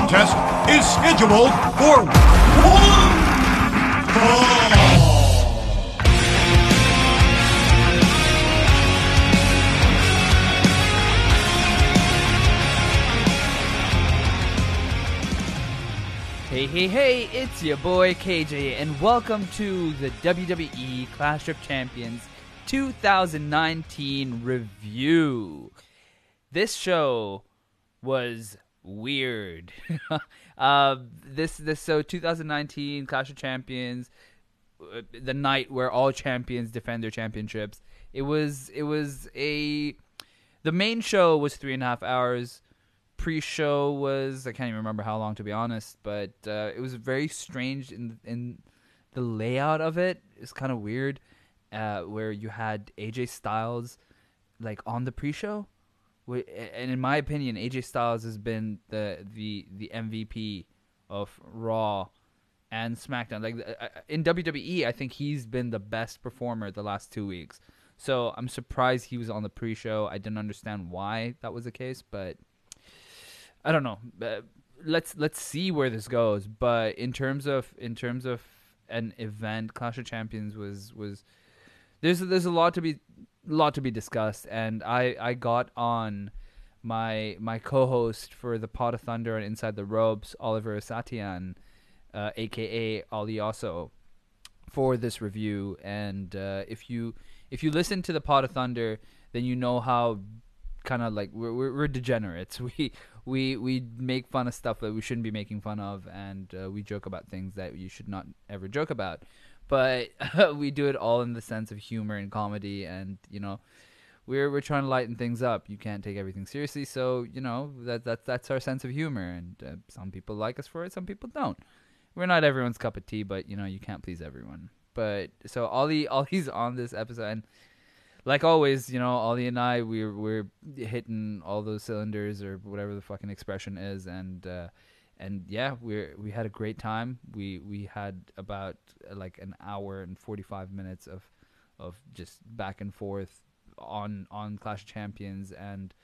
contest is scheduled for one fall. Hey, hey, hey, it's your boy KJ, and welcome to the WWE Clash of Champions 2019 review. This show was weird. uh, this, this, so 2019 Clash of Champions, uh, the night where all champions defend their championships. It was, it was a, the main show was three and a half hours pre-show was I can't even remember how long to be honest, but uh, it was very strange in in the layout of it. It's kind of weird, uh, where you had AJ Styles like on the pre-show, and in my opinion, AJ Styles has been the the the MVP of Raw and SmackDown. Like uh, uh, in WWE, I think he's been the best performer the last two weeks. So I'm surprised he was on the pre-show. I didn't understand why that was the case, but I don't know. Uh, let's let's see where this goes. But in terms of in terms of an event, Clash of Champions was was there's there's a lot to be lot to be discussed, and I I got on my my co-host for the Pot of Thunder and Inside the Ropes, Oliver Satian, uh, aka Ali also, for this review. And uh, if you if you listen to the Pot of Thunder, then you know how kind of like we're, we're, we're degenerates. We we we make fun of stuff that we shouldn't be making fun of, and uh, we joke about things that you should not ever joke about. But we do it all in the sense of humor and comedy, and you know, we're we're trying to lighten things up. You can't take everything seriously, so you know that that that's our sense of humor, and uh, some people like us for it, some people don't. We're not everyone's cup of tea, but you know you can't please everyone. But so Ollie Ollie's on this episode, and like always, you know, Ollie and I we're we're hitting all those cylinders or whatever the fucking expression is, and uh, and yeah, we we had a great time. We we had about uh, like an hour and forty five minutes of of just back and forth on on Clash Champions and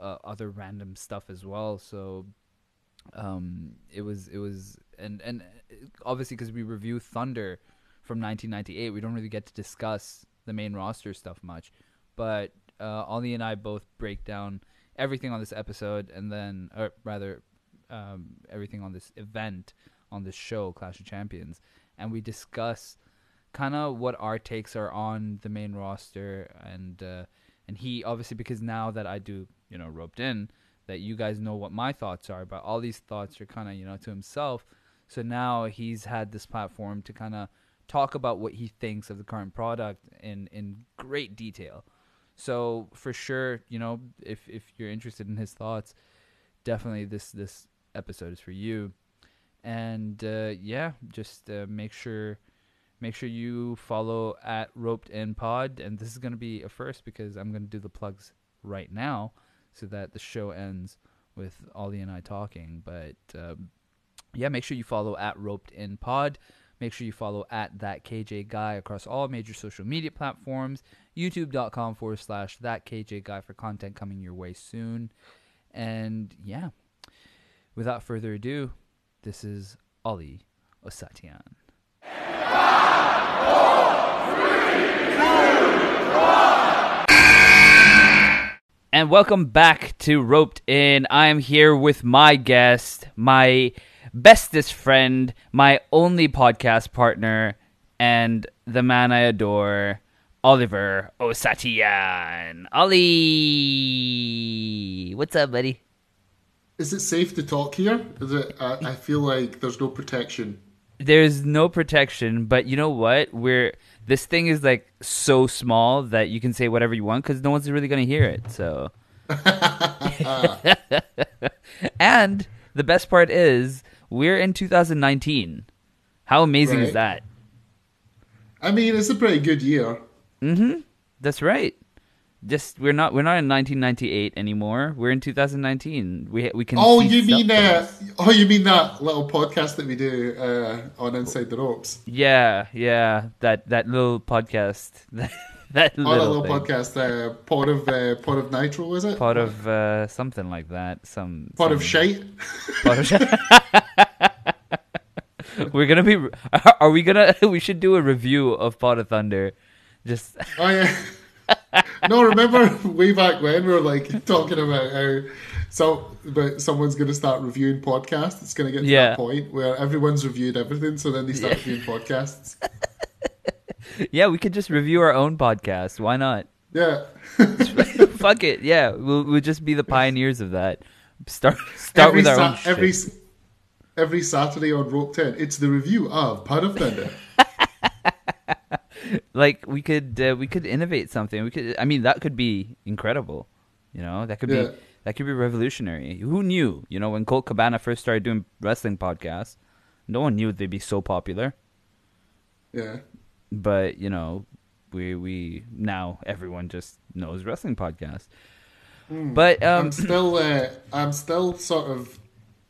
uh, other random stuff as well. So um, it was it was and and uh, obviously because we review Thunder from 1998, we don't really get to discuss the main roster stuff much, but uh, Ollie and I both break down everything on this episode, and then, or rather, um, everything on this event on this show, Clash of Champions, and we discuss kind of what our takes are on the main roster, and uh, and he obviously because now that I do, you know, roped in, that you guys know what my thoughts are, but all these thoughts are kind of you know to himself. So now he's had this platform to kind of talk about what he thinks of the current product in in great detail. So for sure, you know, if if you're interested in his thoughts, definitely this this episode is for you. And uh, yeah, just uh, make sure make sure you follow at Roped In Pod. And this is gonna be a first because I'm gonna do the plugs right now, so that the show ends with Ollie and I talking. But um, yeah, make sure you follow at Roped In Pod. Make sure you follow at that KJ guy across all major social media platforms. YouTube.com forward slash that KJ guy for content coming your way soon. And yeah, without further ado, this is Ali Ossatian. And welcome back to Roped In. I am here with my guest, my bestest friend, my only podcast partner, and the man I adore, Oliver Ossatian. Ollie, what's up, buddy? Is it safe to talk here? Is it? I, I feel like there's no protection. There's no protection, but you know what? We're this thing is like so small that you can say whatever you want because no one's really gonna hear it. So, and the best part is we're in 2019. How amazing right. is that? I mean, it's a pretty good year. Mm-hmm. That's right. Just we're not we're not in 1998 anymore. We're in 2019. We we can. Oh, you mean uh, oh you mean that little podcast that we do uh, on Inside the Ropes? Yeah, yeah. That that little podcast. that Oh, that little, little thing. podcast, uh, of uh, of Nitro, is it? Pot of uh, something like that. Some of some- shite. pot of shit. We're gonna be. Are we gonna? We should do a review of Pot of Thunder. Just Oh yeah. no, remember way back when we were like talking about how so but someone's going to start reviewing podcasts. It's going to get to Yeah. that point where everyone's reviewed everything, so then they start reviewing podcasts. yeah, we could just review our own podcast. Why not? Yeah. Fuck it. Yeah, we'll we'll just be the pioneers of that. Start start every with our Sa- every every Saturday on Roped In, it's the review of Pod of Thunder. Like we could uh, we could innovate something. We could. I mean, that could be incredible. You know, that could Yeah. be that could be revolutionary. Who knew? You know, when Colt Cabana first started doing wrestling podcasts, no one knew they'd be so popular. Yeah. But you know, we we now everyone just knows wrestling podcasts. But um, I'm still uh, I'm still sort of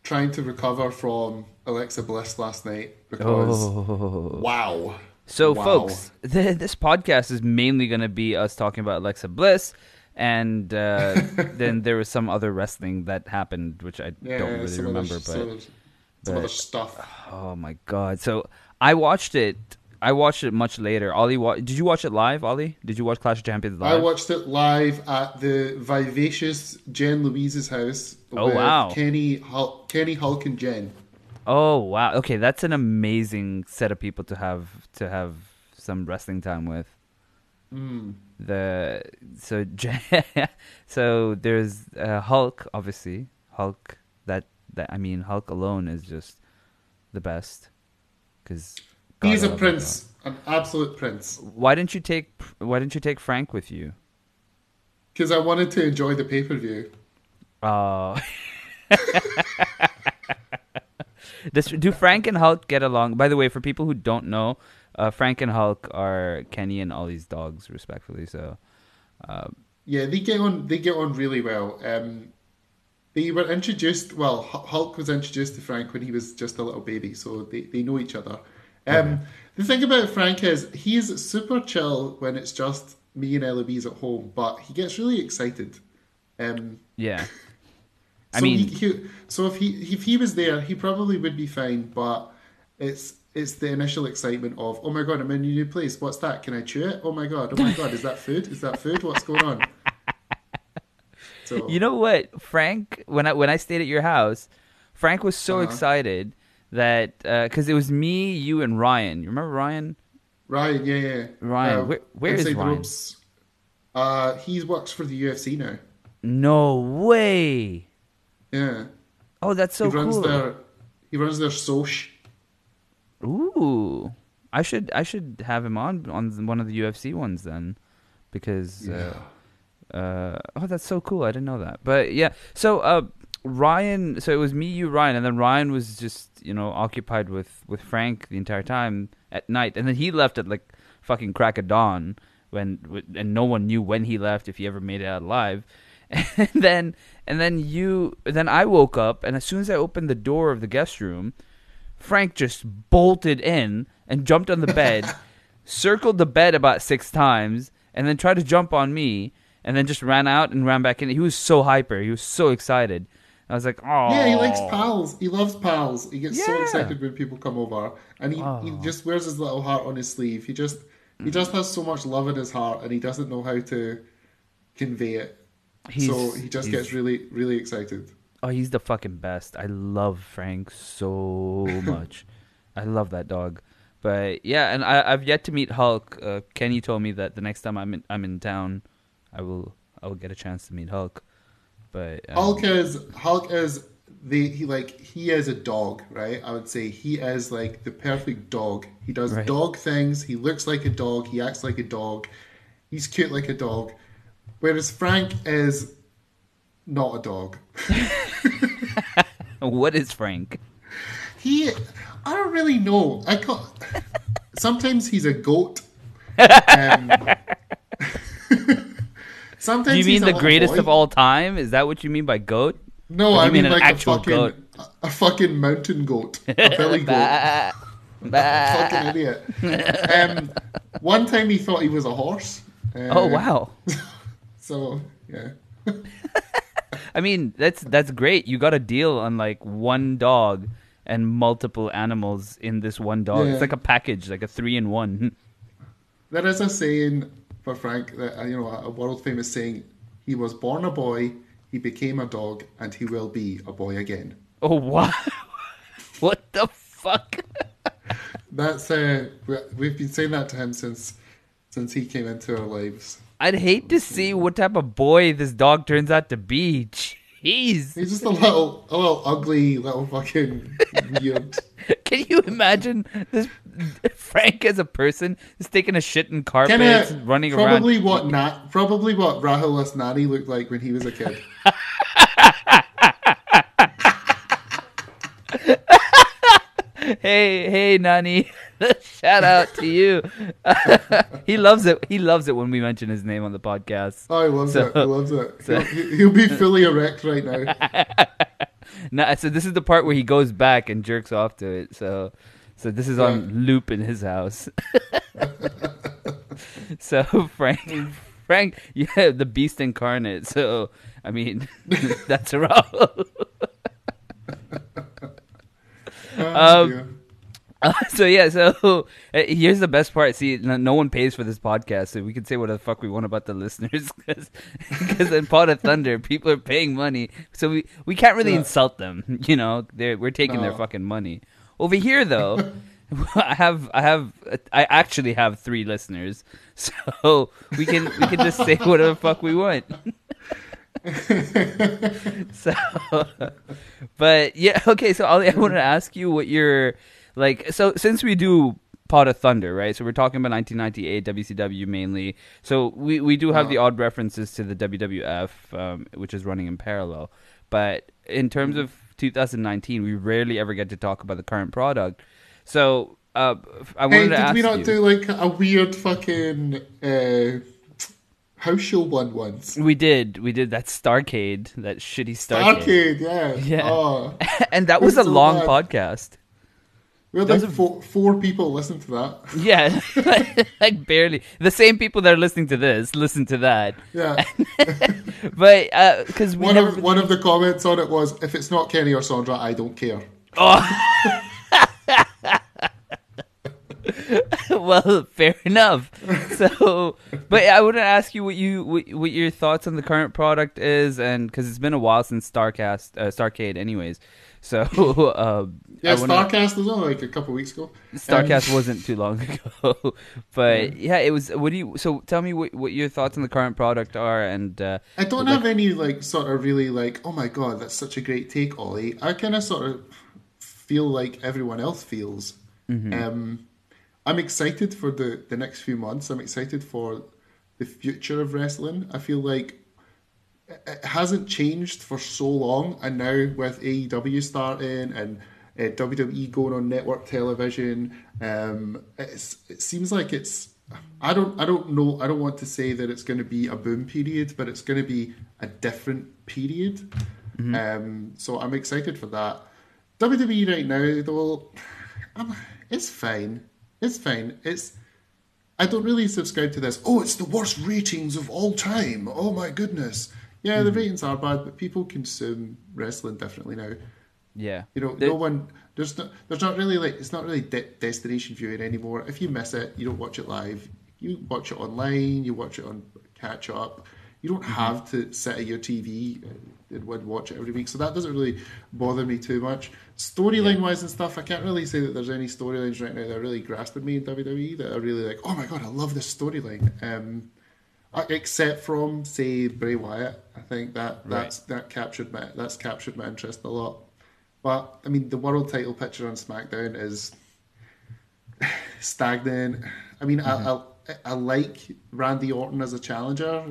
trying to recover from Alexa Bliss last night because oh. wow. So, Wow. folks, th- this podcast is mainly going to be us talking about Alexa Bliss, and uh, then there was some other wrestling that happened, which I Yeah, don't really remember. other, but some, but- other stuff. oh my god! So I watched it. I watched it much later. Ollie, wa- did you watch it live? Ollie, did you watch Clash of Champions live? I watched it live at the vivacious Jen Louise's house. Oh, wow. Kenny Hulk, Kenny Hulk and Jen. Oh wow! Okay, that's an amazing set of people to have to have some wrestling time with. Mm. The so so there's uh, Hulk, obviously Hulk. That that I mean Hulk alone is just the best because He's a prince, an absolute prince. Why didn't you take Why didn't you take Frank with you? Because I wanted to enjoy the pay per view. Uh, Does, do Frank and Hulk get along? By the way, for people who don't know, uh, Frank and Hulk are Kenny and Ollie's dogs, respectfully. So, uh, Yeah, they get on. They get on really well. Um, they were introduced. Well, Hulk was introduced to Frank when he was just a little baby, so they, they know each other. Um, The thing about Frank is he's super chill when it's just me and Eloise at home, but he gets really excited. Um, yeah. I so mean, he, he, so if he if he was there, he probably would be fine. But it's it's the initial excitement of oh my god, I'm in a new place. What's that? Can I chew it? Oh my god, oh my god, is that food? Is that food? What's going on? So you know what, Frank? When I when I stayed at your house, Frank was so Uh-huh. excited that because it was me, you, and Ryan. You remember Ryan? Ryan, yeah, yeah, Ryan, where- where is Ryan? Uh, he works for the UFC now. No way! Yeah, Oh, that's so he runs cool. their he runs their Soch. Ooh, I should I should have him on on one of the UFC ones then, because uh, uh, oh that's so cool. I didn't know that. But yeah, so uh, Ryan, so it was me, you, Ryan, and then Ryan was just you know occupied with with Frank the entire time at night, and then he left at like fucking crack of dawn when and no one knew when he left if he ever made it out alive. And then and then you then I woke up and as soon as I opened the door of the guest room, Frank just bolted in and jumped on the bed, circled the bed about six times, and then tried to jump on me, and then just ran out and ran back in. He was so hyper. He was so excited. I was like, oh. Yeah, he likes pals. He loves pals. He gets so excited when people come over, and he, he Oh. just wears his little heart on his sleeve. He just he just mm. has so much love in his heart, and he doesn't know how to convey it. So he just gets really really excited. Oh, he's the fucking best. I love Frank so much. I love that dog. But yeah, and I, I've yet to meet Hulk. Uh, Kenny told me that the next time I'm in, I'm in town, I will I will get a chance to meet Hulk. But um, Hulk is Hulk is the he like he is a dog, right? I would say he is like the perfect dog. He does Right. dog things. He looks like a dog. He acts like a dog. He's cute like a dog. Whereas Frank is not a dog. what is Frank? He, I don't really know. I call, sometimes he's a goat. Um, sometimes Do you mean the greatest boy. of all time? Is that what you mean by goat? No, I mean, mean an like actual a fucking goat? a fucking mountain goat, a billy goat. Fucking idiot. Um, one time he thought he was a horse. oh Uh, wow. So yeah, I mean, that's that's great. You got a deal on like one dog and multiple animals in this one dog. Yeah. It's like a package, like a three in one. there is a saying for Frank that uh, you know a world famous saying: "He was born a boy, he became a dog, and he will be a boy again." Oh wow! what the fuck? That's uh, we've been saying that to him since since he came into our lives. I'd hate to see what type of boy this dog turns out to be. Jeez. He's just a little, a little ugly, little fucking weird. Can you imagine this Frank as a person is taking a shit in carpets, Kinda running around? probably what Nat, probably what Rahul Asnani looked like when he was a kid. Hey, hey, Nani! Shout out to you. he loves it. He loves it when we mention his name on the podcast. Oh, he loves So- it. He loves it. so- He'll, he'll be fully erect right now. No, so this is the part where he goes back and jerks off to it. So, so this is on loop in his house. so Frank, Frank, yeah, the beast incarnate. So I mean, that's Raul. Oh, Um. Uh, so yeah, so uh, here's the best part. See, no, no one pays for this podcast, so we can say what the fuck we want about the listeners, because in Pot of Thunder, people are paying money, so we we can't really Yeah. insult them. You know, they're we're taking their fucking money. Over here, though, I have I have I actually have three listeners, so we can we can just say whatever the fuck we want. so, but yeah, okay. So Ollie, I want to ask you what your like. So since we do Pot of Thunder, right? So we're talking about 1998 WCW mainly. So we we do have Uh-huh. the odd references to the WWF, um, which is running in parallel. But in terms of 2019, we rarely ever get to talk about the current product. So uh, I wanted to ask. Hey, to did ask we not you. do like a weird fucking uh, house show one once? we did, we did that Starcade, that shitty Starcade, Arcade, yeah. Yeah. Oh, and that was a So long bad. podcast. We had Those like four, four people listen to that. Yeah, like barely. The same people that are listening to this listen to that, Yeah. but because we one of one of the comments on it was, "If it's not Kenny or Sandra, I don't care." Oh. well, fair enough. So, but I want to ask you what you what, what your thoughts on the current product is, and because it's been a while since Starcast, uh, Starcade, anyways. So, uh, Yeah, wanna- Starcast was only like a couple weeks ago. Starcast Um, wasn't too long ago, but yeah, it was. What do you? So, tell me what what your thoughts on the current product are, and uh, I don't Like- have any like sort of really like, oh my god, that's such a great take, Ollie. I kind of sort of feel like everyone else feels. Um, I'm excited for the the next few months. I'm excited for the future of wrestling. I feel like it hasn't changed for so long, and now with AEW starting and uh, WWE going on network television, um, it's, it seems like it's. I don't. I don't know. I don't want to say that it's going to be a boom period, but it's going to be a different period. Um, so I'm excited for that. WWE right now, though, um, it's fine. It's fine. It's. I don't really subscribe to this. Oh, it's the worst ratings of all time. Oh my goodness. Yeah, the ratings are bad, but people consume wrestling differently now. yeah, You know, The- no one. There's not. There's not really like. It's not really de- destination viewing anymore. If you miss it, you don't watch it live. You watch it online. You watch it on catch up. You don't have to sit at your TV and would watch it every week. So that doesn't really bother me too much. Storyline wise and stuff, I can't really say that there's any storylines right now that are really grasping me in WWE that are really like, oh my god, I love this storyline. Um, except from say Bray Wyatt, I think that that's that captured my that's captured my interest a lot. But I mean, the world title picture on SmackDown is stagnant. I mean, I, I I like Randy Orton as a challenger,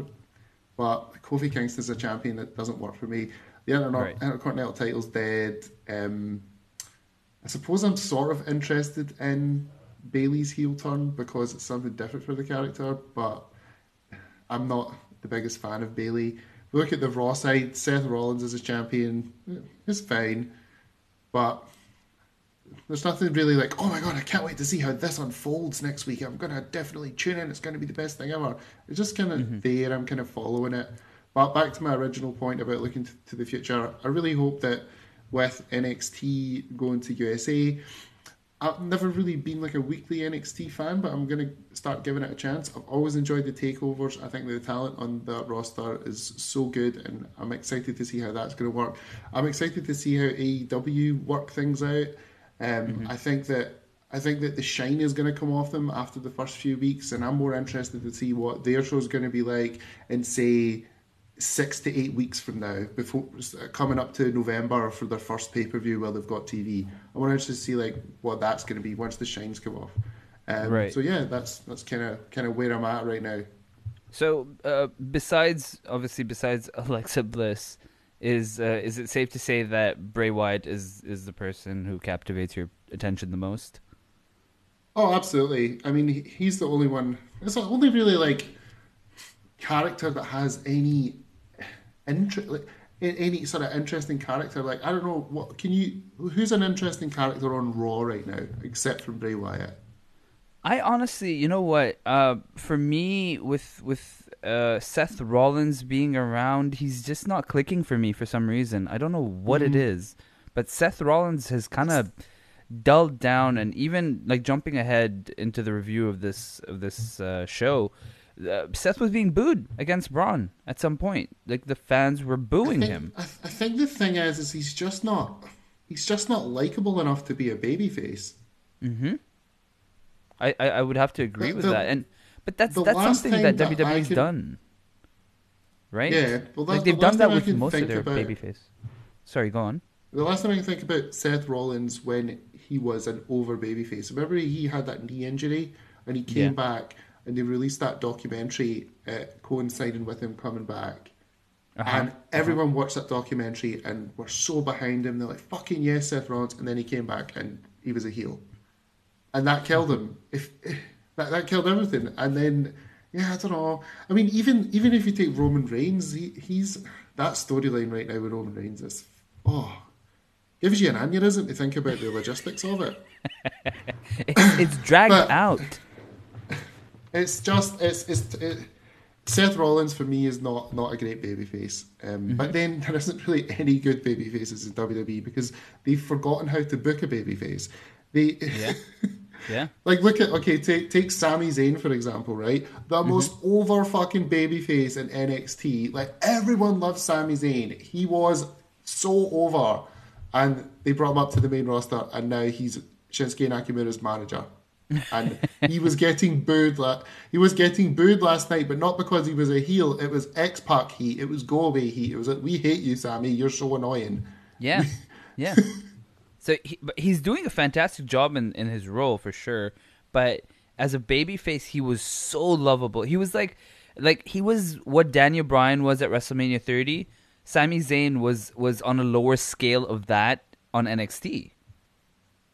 but Kofi Kingston as a champion that doesn't work for me. The Interno- Right. Intercontinental title's dead. Um, I suppose I'm sort of interested in Bayley's heel turn because it's something different for the character, but I'm not the biggest fan of Bayley. Look at the Raw side, Seth Rollins as a champion, it's fine, but there's nothing really like, oh my god, I can't wait to see how this unfolds next week. I'm gonna definitely tune in. It's gonna be the best thing ever. It's just kind of Mm-hmm. there. I'm kind of following it. But back to my original point about looking to, to the future, I really hope that with NXT going to USA, I've never really been like a weekly NXT fan, but I'm gonna start giving it a chance. I've always enjoyed the takeovers. I think the talent on that roster is so good, and I'm excited to see how that's gonna work. I'm excited to see how AEW work things out. Um, I think that I think that the shine is going to come off them after the first few weeks, and I'm more interested to see what their show is going to be like in say six to eight weeks from now, before coming up to November for their first pay per view while they've got TV. More interested to see like what that's going to be once the shines come off. Um, Right. So yeah, that's that's kind of kind of where I'm at right now. So, uh, besides obviously besides Alexa Bliss, is uh, is it safe to say that Bray Wyatt is is the person who captivates your attention the most? Oh, absolutely. I mean, he's the only one. It's the only really like character that has any like any sort of interesting character. Like I don't know what can you. Who's an interesting character on Raw right now, except for Bray Wyatt? I honestly, you know what? Uh, for me, with with uh, Seth Rollins being around, he's just not clicking for me for some reason. I don't know what it is, but Seth Rollins has kind of dulled down, and even like jumping ahead into the review of this of this uh, show. Uh, Seth was being booed against Braun at some point. Like the fans were booing I think, him. I, I think the thing is, is he's just not. He's just not likable enough to be a babyface. I, I, I would have to agree The- with the- that, and but that's that's something that that WWE's done, right? Yeah, well, that's like they've the done that with most of their about. babyface. Sorry, go on. The last time I can think about Seth Rollins when he was an over babyface. Remember he had that knee injury and he came Yeah. back and they released that documentary uh, coinciding with him coming back. Uh-huh. And everyone watched that documentary and were so behind him. They're like, "Fucking yes, Seth Rollins!" And then he came back and he was a heel, and that killed him. If that that killed everything. And then, yeah, I don't know. I mean, even even if you take Roman Reigns, he, he's that storyline right now with Roman Reigns is oh gives you an aneurysm to think about the logistics of it. It's, it's dragged But- out. It's just it's it's it, Seth Rollins for me is not not a great babyface. Um, But then there isn't really any good baby faces in WWE because they've forgotten how to book a babyface. They Yeah. Yeah. like look at okay take take Sami Zayn for example right the most over fucking babyface in NXT like everyone loves Sami Zayn he was so over and they brought him up to the main roster and now he's Shinsuke Nakamura's manager and he was getting booed la- he was getting booed last night but not because he was a heel it was X Pac heat it was go away heat it was like we hate you Sami you're so annoying Yeah. Yeah. so he, but he's doing a fantastic job in, in his role for sure. But as a babyface, he was so lovable. He was like, like he was what Daniel Bryan was at WrestleMania 30. Sami Zayn was was on a lower scale of that on NXT.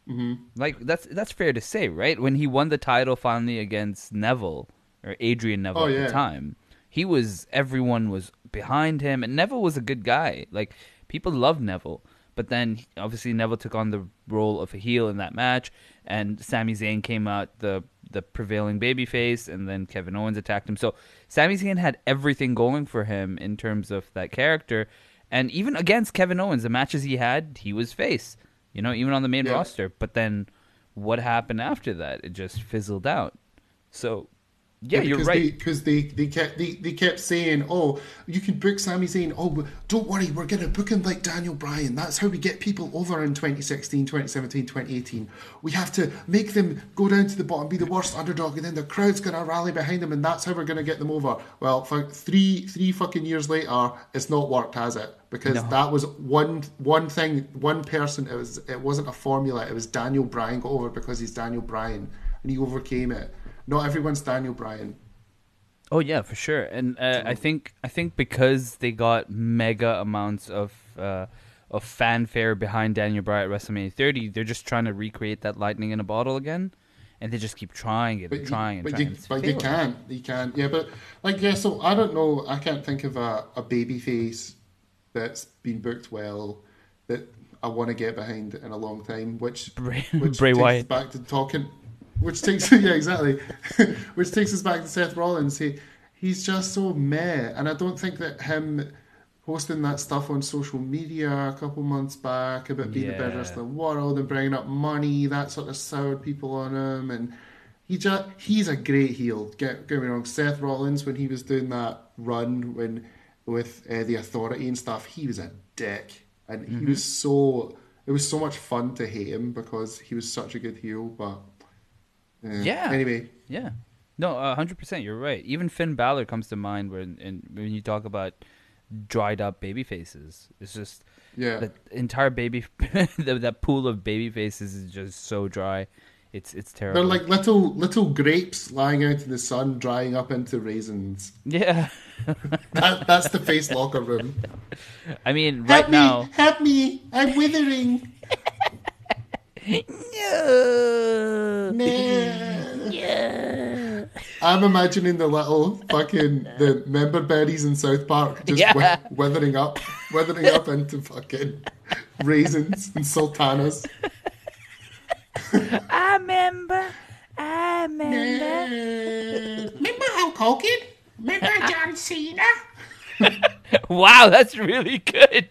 Mm-hmm. Like that's that's fair to say, right? When he won the title finally against Neville or Adrian Neville Oh, at yeah. the time, he was everyone was behind him, and Neville was a good guy. Like people loved Neville, but then obviously Neville took on the role of a heel in that match, and Sami Zayn came out the the prevailing babyface, and then Kevin Owens attacked him. So Sami Zayn had everything going for him in terms of that character, and even against Kevin Owens, the matches he had, he was face. You know, even on the main Yeah. roster. But then, what happened after that? It just fizzled out. So, yeah, you're right. Because they, they, kept they, they kept saying, "Oh, you can book Sami Zayn. Oh, don't worry, we're going to book him like Daniel Bryan. That's how we get people over in 2016, 2017, 2018. We have to make them go down to the bottom, be the worst underdog, and then the crowd's going to rally behind them, and that's how we're going to get them over." Well, three three fucking years later, it's not worked, has it? Because No. that was one one thing, one person. It was it wasn't a formula. It was Daniel Bryan got over because he's Daniel Bryan, and he overcame it. Not everyone's Daniel Bryan. Oh yeah, for sure. And uh, I think I think because they got mega amounts of uh, of fanfare behind Daniel Bryan at WrestleMania 30, they're just trying to recreate that lightning in a bottle again, and they just keep trying it, and trying and but trying. You, but you failing. can, you can, yeah. But like, yeah. So I don't know. I can't think of a, a baby face that's been booked well. That I want to get behind in a long time, which Bray, which Bray Wyatt. back to talking, which takes yeah exactly, which takes us back to Seth Rollins. He he's just so meh, and I don't think that him posting that stuff on social media a couple months back about being the best Yeah. wrestler in the world and bringing up money that sort of soured people on him, and he just he's a great heel. Get get me wrong, Seth Rollins when he was doing that run when with uh, the Authority and stuff, he was a dick, and he was so. It was so much fun to hate him because he was such a good heel, but eh. Yeah. Anyway, Yeah. No, a hundred percent. You're right. Even Finn Balor comes to mind when and when you talk about dried up baby faces. It's just yeah, the entire baby the, that pool of baby faces is just so dry. It's it's terrible. they're like little little grapes lying out in the sun, drying up into raisins. yeah. That, that's the face locker room. I mean, right help now. me, help me! I'm withering. No. I'm imagining the little fucking the member berries in South Park just Yeah. wi- withering up, withering up into fucking raisins and sultanas. I remember. I remember. Remember Hulk Hogan? Remember John Cena? Wow, that's really good.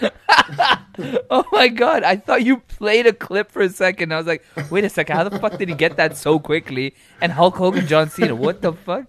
oh my god, I thought you played a clip for a second. I was like, wait a second, how the fuck did he get that so quickly? And Hulk Hogan, John Cena, what the fuck?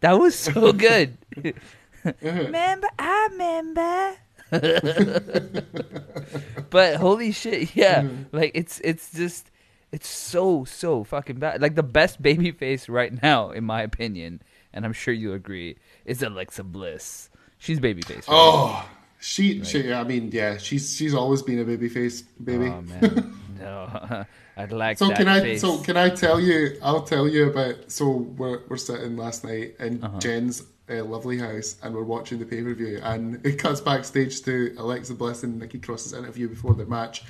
That was so good. Mm-hmm. remember, I remember. but holy shit, yeah. Mm-hmm. Like it's it's just it's so so fucking bad. Like the best baby face right now, in my opinion, and I'm sure you agree, is Alexa Bliss. She's babyface. Right? Oh, she, she. I mean, yeah, she's she's always been a baby face, baby. Oh man, no, I'd like So that can I? face. So can I tell you? I'll tell you about. So we're we're sitting last night in Uh-huh. Jen's uh, lovely house, and we're watching the pay per view, and it cuts backstage to Alexa Bliss and Nikki Cross's interview before the match,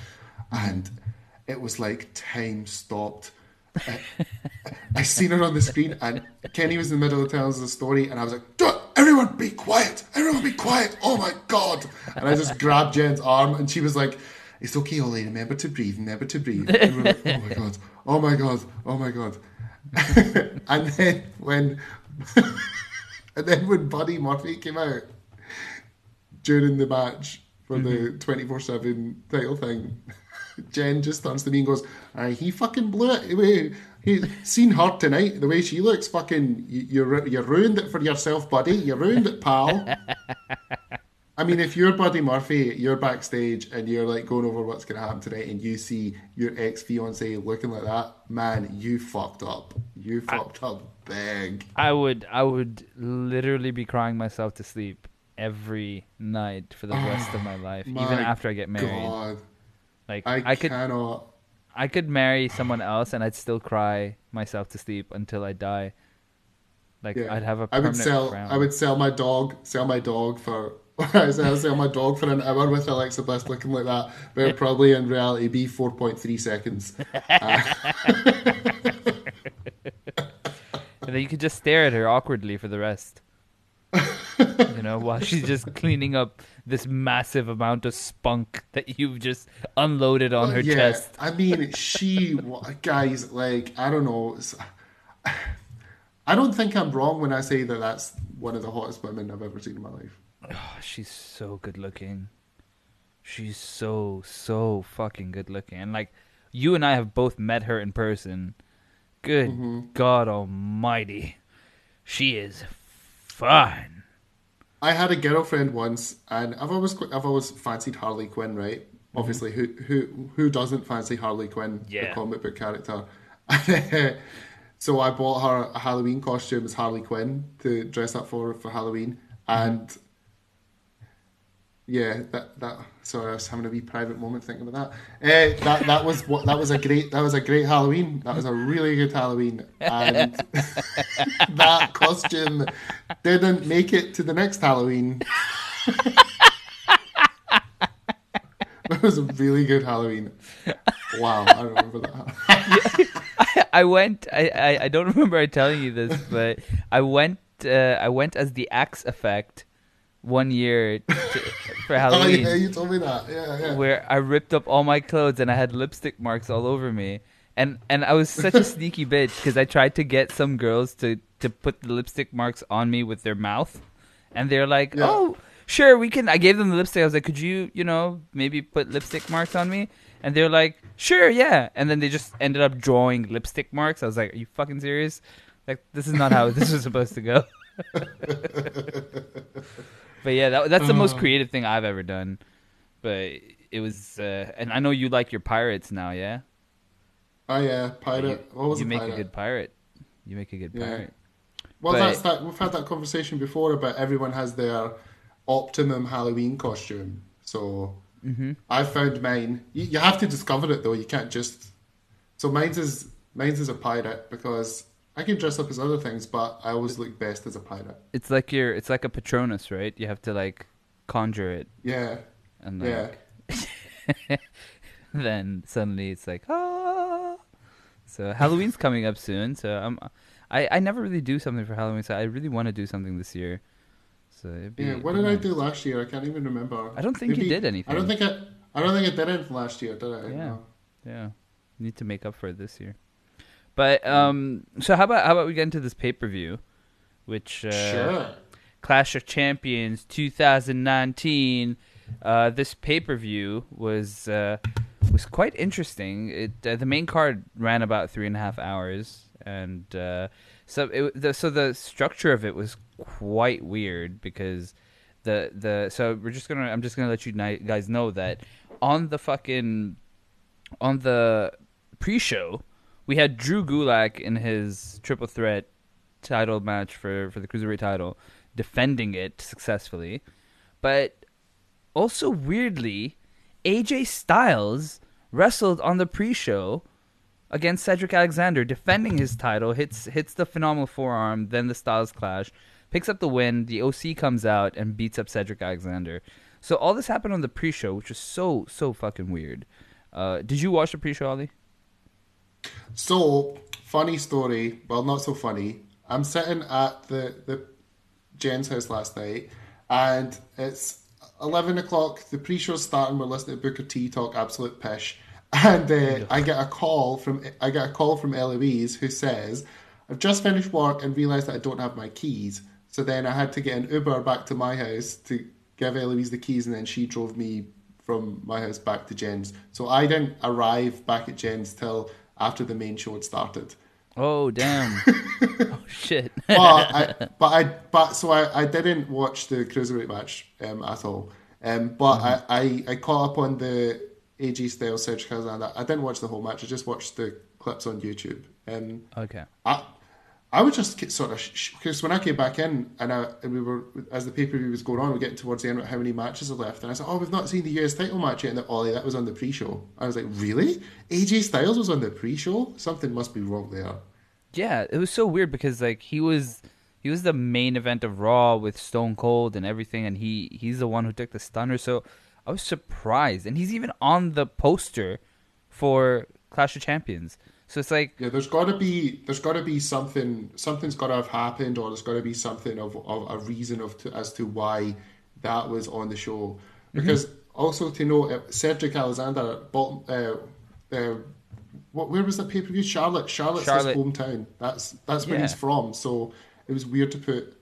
and it was like time stopped. I, seen her on the screen, and Kenny was in the middle of telling us the story, and I was like, "Duh, "Everyone, be quiet! Everyone, be quiet! Oh my god!" And I just grabbed Jen's arm, and she was like, "It's okay, Ollie. Remember to breathe. Remember to breathe." And we're like, "Oh my god! Oh my god! Oh my god!" and then when, and then when Buddy Murphy came out during the match for the mm-hmm. twenty four seven title thing. Jen just turns to me and goes, Aye, he fucking blew it. He, seen her tonight, the way she looks, fucking, you, you, ru- you ruined it for yourself, buddy. You ruined it, pal. I mean, if you're Buddy Murphy, you're backstage and you're like going over what's going to happen tonight, and you see your ex fiance looking like that, man, you fucked up. You fucked up big. I would, I would literally be crying myself to sleep every night for the rest of my life, even after I get married. God, Like I, I could, cannot. I could marry someone else and I'd still cry myself to sleep until I die. Like Yeah. I'd have a I would sell. frown. I would sell my dog. Sell my dog for. I sell, sell my dog for an hour with Alexa Bliss looking like that, but it'd probably in reality be four point three seconds. Uh, and then you could just stare at her awkwardly for the rest. You know, while she's just cleaning up this massive amount of spunk that you've just unloaded on her yeah, chest. I mean, she guys like I don't know. I don't think I'm wrong when I say that that's one of the hottest women I've ever seen in my life. Oh, she's so good looking. She's so so fucking good looking. And like you and I have both met her in person. Good Mm-hmm. God Almighty, she is fine. I had a girlfriend once, and I've always I've always fancied Harley Quinn, right? Mm-hmm. Obviously, who who who doesn't fancy Harley Quinn, Yeah. the comic book character? so I bought her a Halloween costume as Harley Quinn to dress up for for Halloween, mm-hmm. and yeah, that that. Sorry, I was having a wee private moment thinking about that. Uh, that that was what that was a great that was a great Halloween. That was a really good Halloween, and that costume didn't make it to the next Halloween. that was a really good Halloween. Wow, I remember that. I went. I, I, I don't remember I telling you this, but I went. Uh, I went as the Axe Effect one year to, for Oh Halloween yeah, you told me that. Yeah, yeah. where I ripped up all my clothes and I had lipstick marks all over me. And and I was such a sneaky bitch because I tried to get some girls to to put the lipstick marks on me with their mouth, and they're like, Yeah. "Oh, sure, we can." I gave them the lipstick. I was like, "Could you, you know, maybe put lipstick marks on me?" And they're like, "Sure, yeah." And then they just ended up drawing lipstick marks. I was like, "Are you fucking serious? Like, this is not how this was supposed to go." but yeah, that, that's the most Uh. creative thing I've ever done. But it was, uh, and I know you like your pirates now, yeah. Oh yeah, pirate. You, what was you make pirate? a good pirate. You make a good Yeah. pirate. Well, But- that's that. We've had that conversation before about everyone has their optimum Halloween costume. So Mm-hmm. I found mine. You, you have to discover it though. You can't just. So mine's is mine's is a pirate because I can dress up as other things, but I always look best as a pirate. It's like your, it's like a Patronus, right? You have to like conjure it, Yeah, and yeah. then suddenly it's like ah. So Halloween's coming up soon, so I'm, I I never really do something for Halloween, so I really want to do something this year. So it'd be, Yeah, what did be I do last year? I can't even remember. I don't think you did anything. I don't think I. I don't think I did anything last year, did I? Yeah. No. Yeah, need to make up for it this year. But um, so how about how about we get into this pay per view, which uh, Sure. Clash of Champions 2019. Uh, this pay per view was uh, was quite interesting. It uh, the main card ran about three and a half hours, and uh, so it, the, so the structure of it was quite weird because the the so we're just gonna I'm just gonna let you guys know that on the fucking on the pre-show we had Drew Gulak in his triple threat title match for for the cruiserweight title, defending it successfully, but also weirdly, AJ Styles wrestled on the pre-show against Cedric Alexander, defending his title, hits hits the phenomenal forearm, then the Styles clash, picks up the win. The OC comes out and beats up Cedric Alexander. So all this happened on the pre-show, which was so so fucking weird. Uh, did you watch the pre-show, Ali? So funny story. Well, not so funny. I'm sitting at the the Jen's house last night, and it's eleven o'clock. The pre-show's starting. We're listening to Booker T talk absolute pish, and uh, I get a call from I get a call from Eloise who says, "I've just finished work and realised that I don't have my keys." So then I had to get an Uber back to my house to give Eloise the keys, and then she drove me from my house back to Jen's. So I didn't arrive back at Jen's till after the main show had started. Oh damn! oh shit! But I, but I, but so I, I didn't watch the cruiserweight match um, at all. Um, but I, I, I caught up on the AJ Styles Cedric Alexander. I didn't watch the whole match. I just watched the clips on YouTube. Um, okay. I, I was just sort of because when I came back in and, I, and we were as the pay per view was going on, we are getting towards the end. Of how many matches are left? And I said, "Oh, we've not seen the US title match yet." And the Ollie, that was on the pre-show. I was like, "Really? AJ Styles was on the pre-show? Something must be wrong there." Yeah, it was so weird because like he was he was the main event of Raw with Stone Cold and everything, and he he's the one who took the stunner. So I was surprised, and he's even on the poster for Clash of Champions. So it's like Yeah, there's got to be there's got to be something something's got to have happened, or there's got to be something of, of a reason of to, as to why that was on the show. Because also to know uh, Cedric Alexander, uh, uh, what where was that pay per view? Charlotte, Charlotte's Charlotte. his hometown. That's that's where Yeah. he's from. So it was weird to put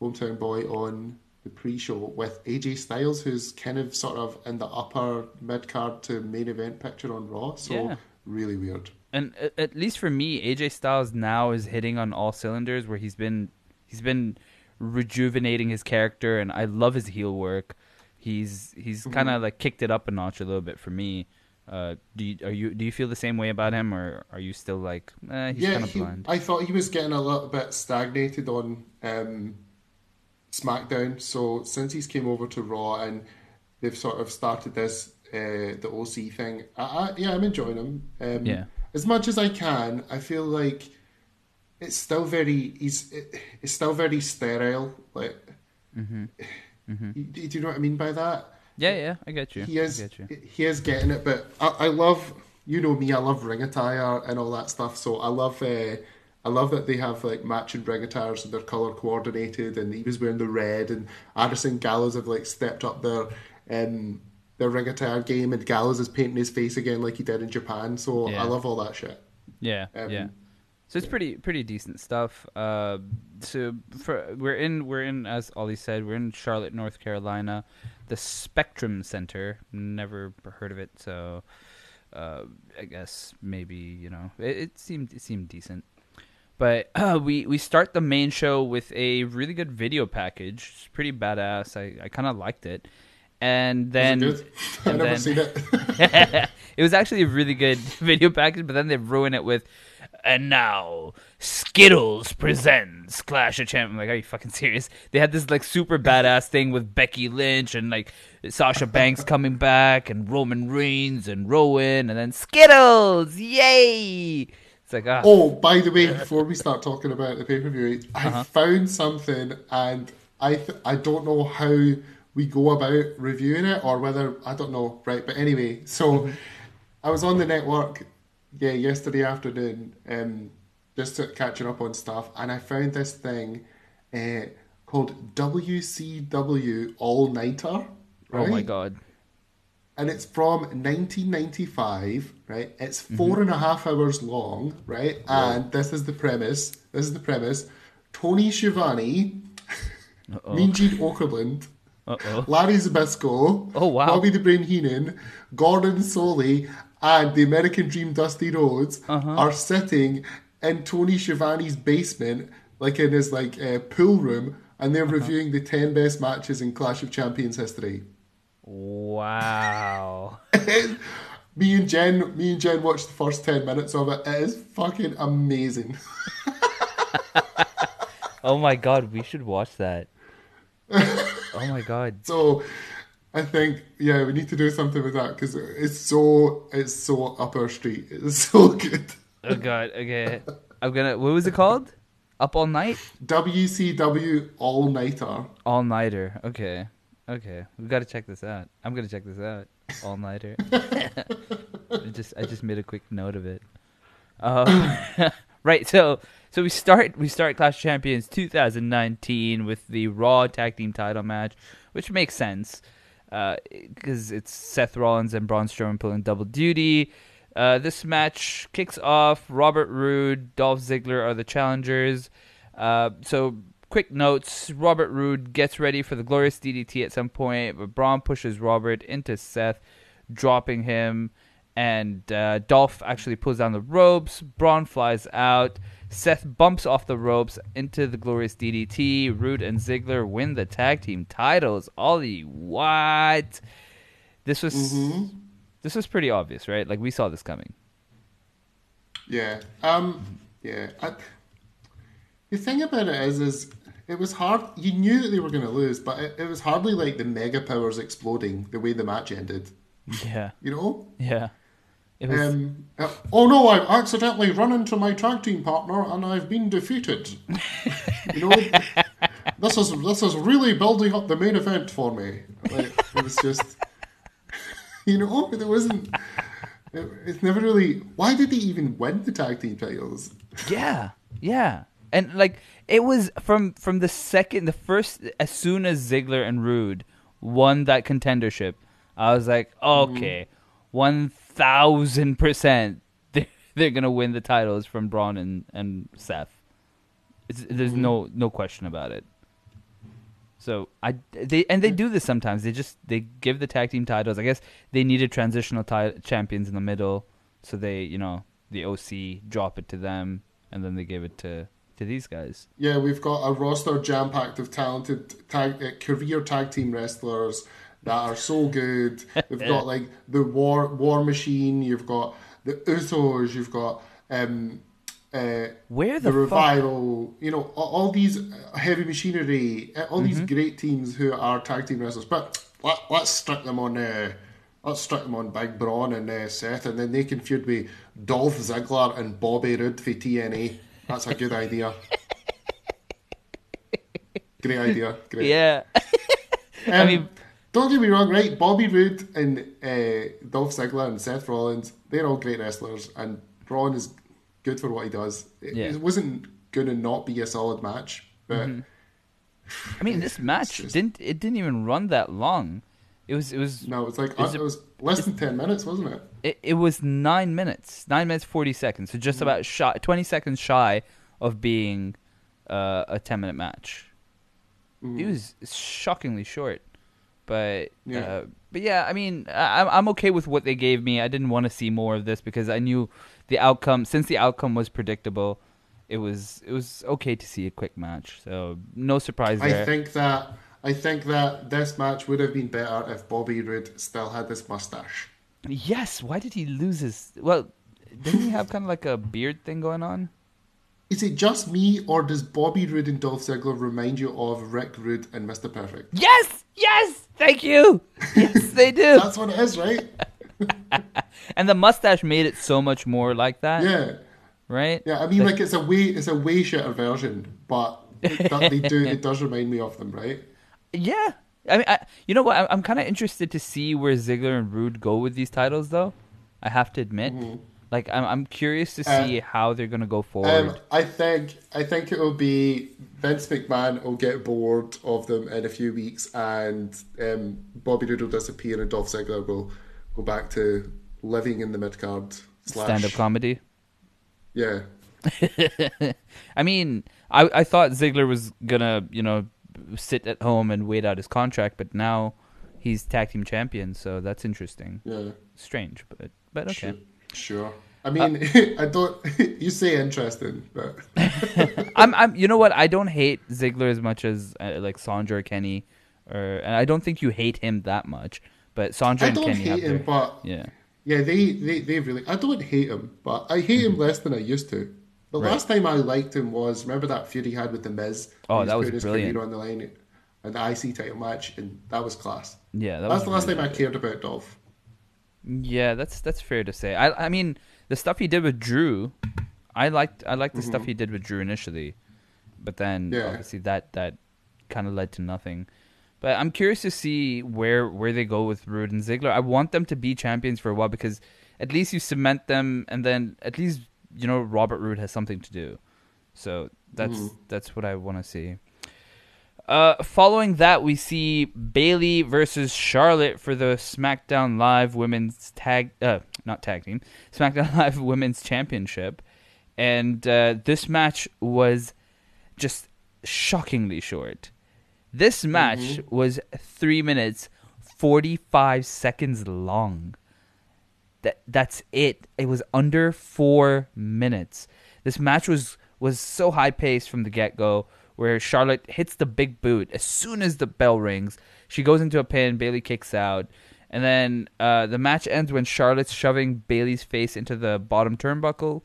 hometown boy on the pre-show with AJ Styles, who's kind of sort of in the upper mid card to main event picture on Raw. So Yeah. really weird. And at least for me, AJ Styles now is hitting on all cylinders. Where he's been, he's been rejuvenating his character, and I love his heel work. He's he's kind of like kicked it up a notch a little bit for me. Uh, do you, are you do you feel the same way about him, or are you still like, eh, he's yeah, kind of blind? I thought he was getting a little bit stagnated on um, SmackDown. So since he's came over to Raw and they've sort of started this uh, the OC thing, I, I, yeah, I'm enjoying him. Um, Yeah. As much as I can. I feel like it's still very he's it, it's still very sterile. Like, Mm-hmm. You- do you know what I mean by that? Yeah, yeah, I get you. he is I get you. he is getting it but I, I love you know me I love ring attire and all that stuff so I love uh, I love that they have like matching ring attires and they're color coordinated. And he was wearing the red, and Anderson Gallows have like stepped up their um, their ring attire game, and Gallows is painting his face again like he did in Japan. So Yeah. I love all that shit. Yeah, Um, yeah. So it's pretty pretty decent stuff. Uh, so for we're in we're in as Ollie said we're in Charlotte, North Carolina, the Spectrum Center. Never heard of it, so uh, I guess maybe you know it, it seemed it seemed decent. But uh, we we start the main show with a really good video package. It's pretty badass. I, I kind of liked it. And then it good? I've never then- seen it. it was actually a really good video package, but then they ruin it with, and now Skittles presents Clash of Champions. I'm like, are you fucking serious? They had this like super badass thing with Becky Lynch and like Sasha Banks coming back and Roman Reigns and Rowan, and then Skittles, yay! It's like, ah, Oh, by the way, before we start talking about the pay per view, I Uh-huh. found something, and I th- I don't know how we go about reviewing it, or whether I don't know, right? But anyway, so Mm-hmm. I was on the network, yeah, yesterday afternoon, um, just to, catching up on stuff, and I found this thing uh, called WCW All Nighter. oh Right? my god, and it's from 1995, right? It's Mm-hmm. four and a half hours long, right? And this is the premise. This is the premise. Tony Schiavone, Mean Gene Okerlund, uh oh, Larry Zbyszko, Oh, wow. Bobby the Brain Heenan, Gordon Solie, and the American Dream Dusty Rhodes Uh-huh. are sitting in Tony Schiavone's basement, like in his like uh, pool room, and they're Uh-huh. reviewing the ten best matches in Clash of Champions history. wow. me and Jen, me and Jen watched the first ten minutes of it. It is fucking amazing. Oh my god, we should watch that. oh my god. So, I think yeah, we need to do something with that because it's so it's so up our street. It's so good. Oh god, okay. I'm gonna what was it called? Up all night? WCW All Nighter. All nighter. Okay. Okay. We gotta check this out. I'm gonna check this out. All nighter. I just I just made a quick note of it. Um, right, so so we start we start Clash Champions 2019 with the Raw Tag Team Title match, which makes sense because it's Seth Rollins and Braun Strowman pulling double duty. Uh, this match kicks off. Robert Roode, Dolph Ziggler are the challengers. Uh, so quick notes: Robert Roode gets ready for the glorious DDT at some point, but Braun pushes Robert into Seth, dropping him and uh, Dolph actually pulls down the ropes. Braun flies out. Seth bumps off the ropes into the glorious DDT. Roode and Ziggler win the tag team titles. Ollie, what? This was this was pretty obvious, right? Like we saw this coming. Yeah. Um. Yeah. I, the thing about it is, is it was hard. You knew that they were going to lose, but it, it was hardly like the mega powers exploding the way the match ended. Yeah, You know. yeah. Was Um, uh, oh no! I've accidentally run into my tag team partner and I've been defeated. you know, this is this is really building up the main event for me. Like, it was just, you know, there wasn't. It, it's never really. Why did they even win the tag team titles? Yeah, yeah, and like it was from from the second, the first, as soon as Ziggler and Roode won that contendership, I was like, okay, one thousand percent, they're they're gonna win the titles from Braun and and Seth. It's, there's no no question about it. So I they and they do this sometimes. They just they give the tag team titles. I guess they needed transitional ti- champions in the middle, so they you know the OC drop it to them, and then they give it to to these guys. Yeah, we've got a roster jam packed of talented tag, uh, career tag team wrestlers that are so good. We've got like the War War Machine. You've got the Usos. You've got um, uh, Where the, the, fuck? revival. You know, all, all these uh, heavy machinery. uh, All these Mm-hmm. great teams who are tag team wrestlers. But let, let's stick them on. Uh, Let's stick them on Big Braun and uh, Seth, and then they can feud with Dolph Ziggler and Bobby Roode for TNA. That's a good idea. Great idea. Great. Yeah, Um, mean- don't get me wrong, right? Bobby Roode and uh, Dolph Ziggler and Seth Rollins, they're all great wrestlers, and Braun is good for what he does. It, Yeah. it wasn't going to not be a solid match, but I mean, this match just- didn't it didn't even run that long. It was it was no, it's like Is it, it- was less than ten minutes, wasn't it? it, it was nine minutes, nine minutes forty seconds. So Mm-hmm. just about shy, twenty seconds shy of being uh, a ten minute match. It was shockingly short, but. Yeah. uh, but yeah, I mean, I'm I'm okay with what they gave me. I didn't want to see more of this because I knew the outcome. Since the outcome was predictable, it was it was okay to see a quick match. So no surprise there. I think that I think that this match would have been better if Bobby Roode still had this mustache. Yes. Why did he lose his? Well, didn't he have kind of like a beard thing going on? Is it just me, or does Bobby Roode and Dolph Ziggler remind you of Rick Rude and Mr. Perfect? Yes. Yes. Thank you. Yes, they do. That's what it is, right? and the mustache made it so much more like that. Yeah, Right. yeah. I mean, like it's a way, it's a way shitter version, but it, that they do, it does remind me of them, right? Yeah. I mean, I, you know what? I'm, I'm kind of interested to see where Ziggler and Roode go with these titles, though. I have to admit, mm-hmm. Like, I'm I'm curious to see how they're gonna go forward. Um, I think I think it will be Vince McMahon will get bored of them in a few weeks, and um, Bobby Roode will disappear, and Dolph Ziggler will go back to living in the mid card. Stand-up comedy. Yeah, I mean, I I thought Ziggler was gonna, you know, sit at home and wait out his contract, but now he's tag team champion, so that's interesting. yeah, Strange, but but okay. sure. Sure. I mean, I don't. You say interesting, but I'm I'm you know what? I don't hate Ziggler as much as uh, like Sandra or Kenny, or and I don't think you hate him that much. But Sandra I and don't Kenny hate him. their- But yeah. yeah, they, they they really. I don't hate him, but I hate him less than I used to. The Right. last time I liked him was remember that feud he had with the Miz. Oh, that was brilliant. on the line an IC title match, and that was class. Yeah, that That's the last really time I cared about Dolph. Yeah, that's that's fair to say. I I mean the stuff he did with Drew, I liked I liked the stuff he did with Drew initially, but then Mm-hmm. Yeah. obviously that that kind of led to nothing. But I'm curious to see where where they go with Roode and Ziggler. I want them to be champions for a while because at least you cement them, and then at least you know Robert Roode has something to do. So that's Mm-hmm. that's what I want to see. Uh, following that, we see Bayley versus Charlotte for the SmackDown Live Women's Tag, uh, not tag team, SmackDown Live Women's Championship, and uh, this match was just shockingly short. This match was three minutes forty five seconds long. That that's it. It was under four minutes. This match was was so high paced from the get go, where Charlotte hits the big boot as soon as the bell rings. She goes into a pin. Bayley kicks out, and then uh, the match ends when Charlotte's shoving Bayley's face into the bottom turnbuckle,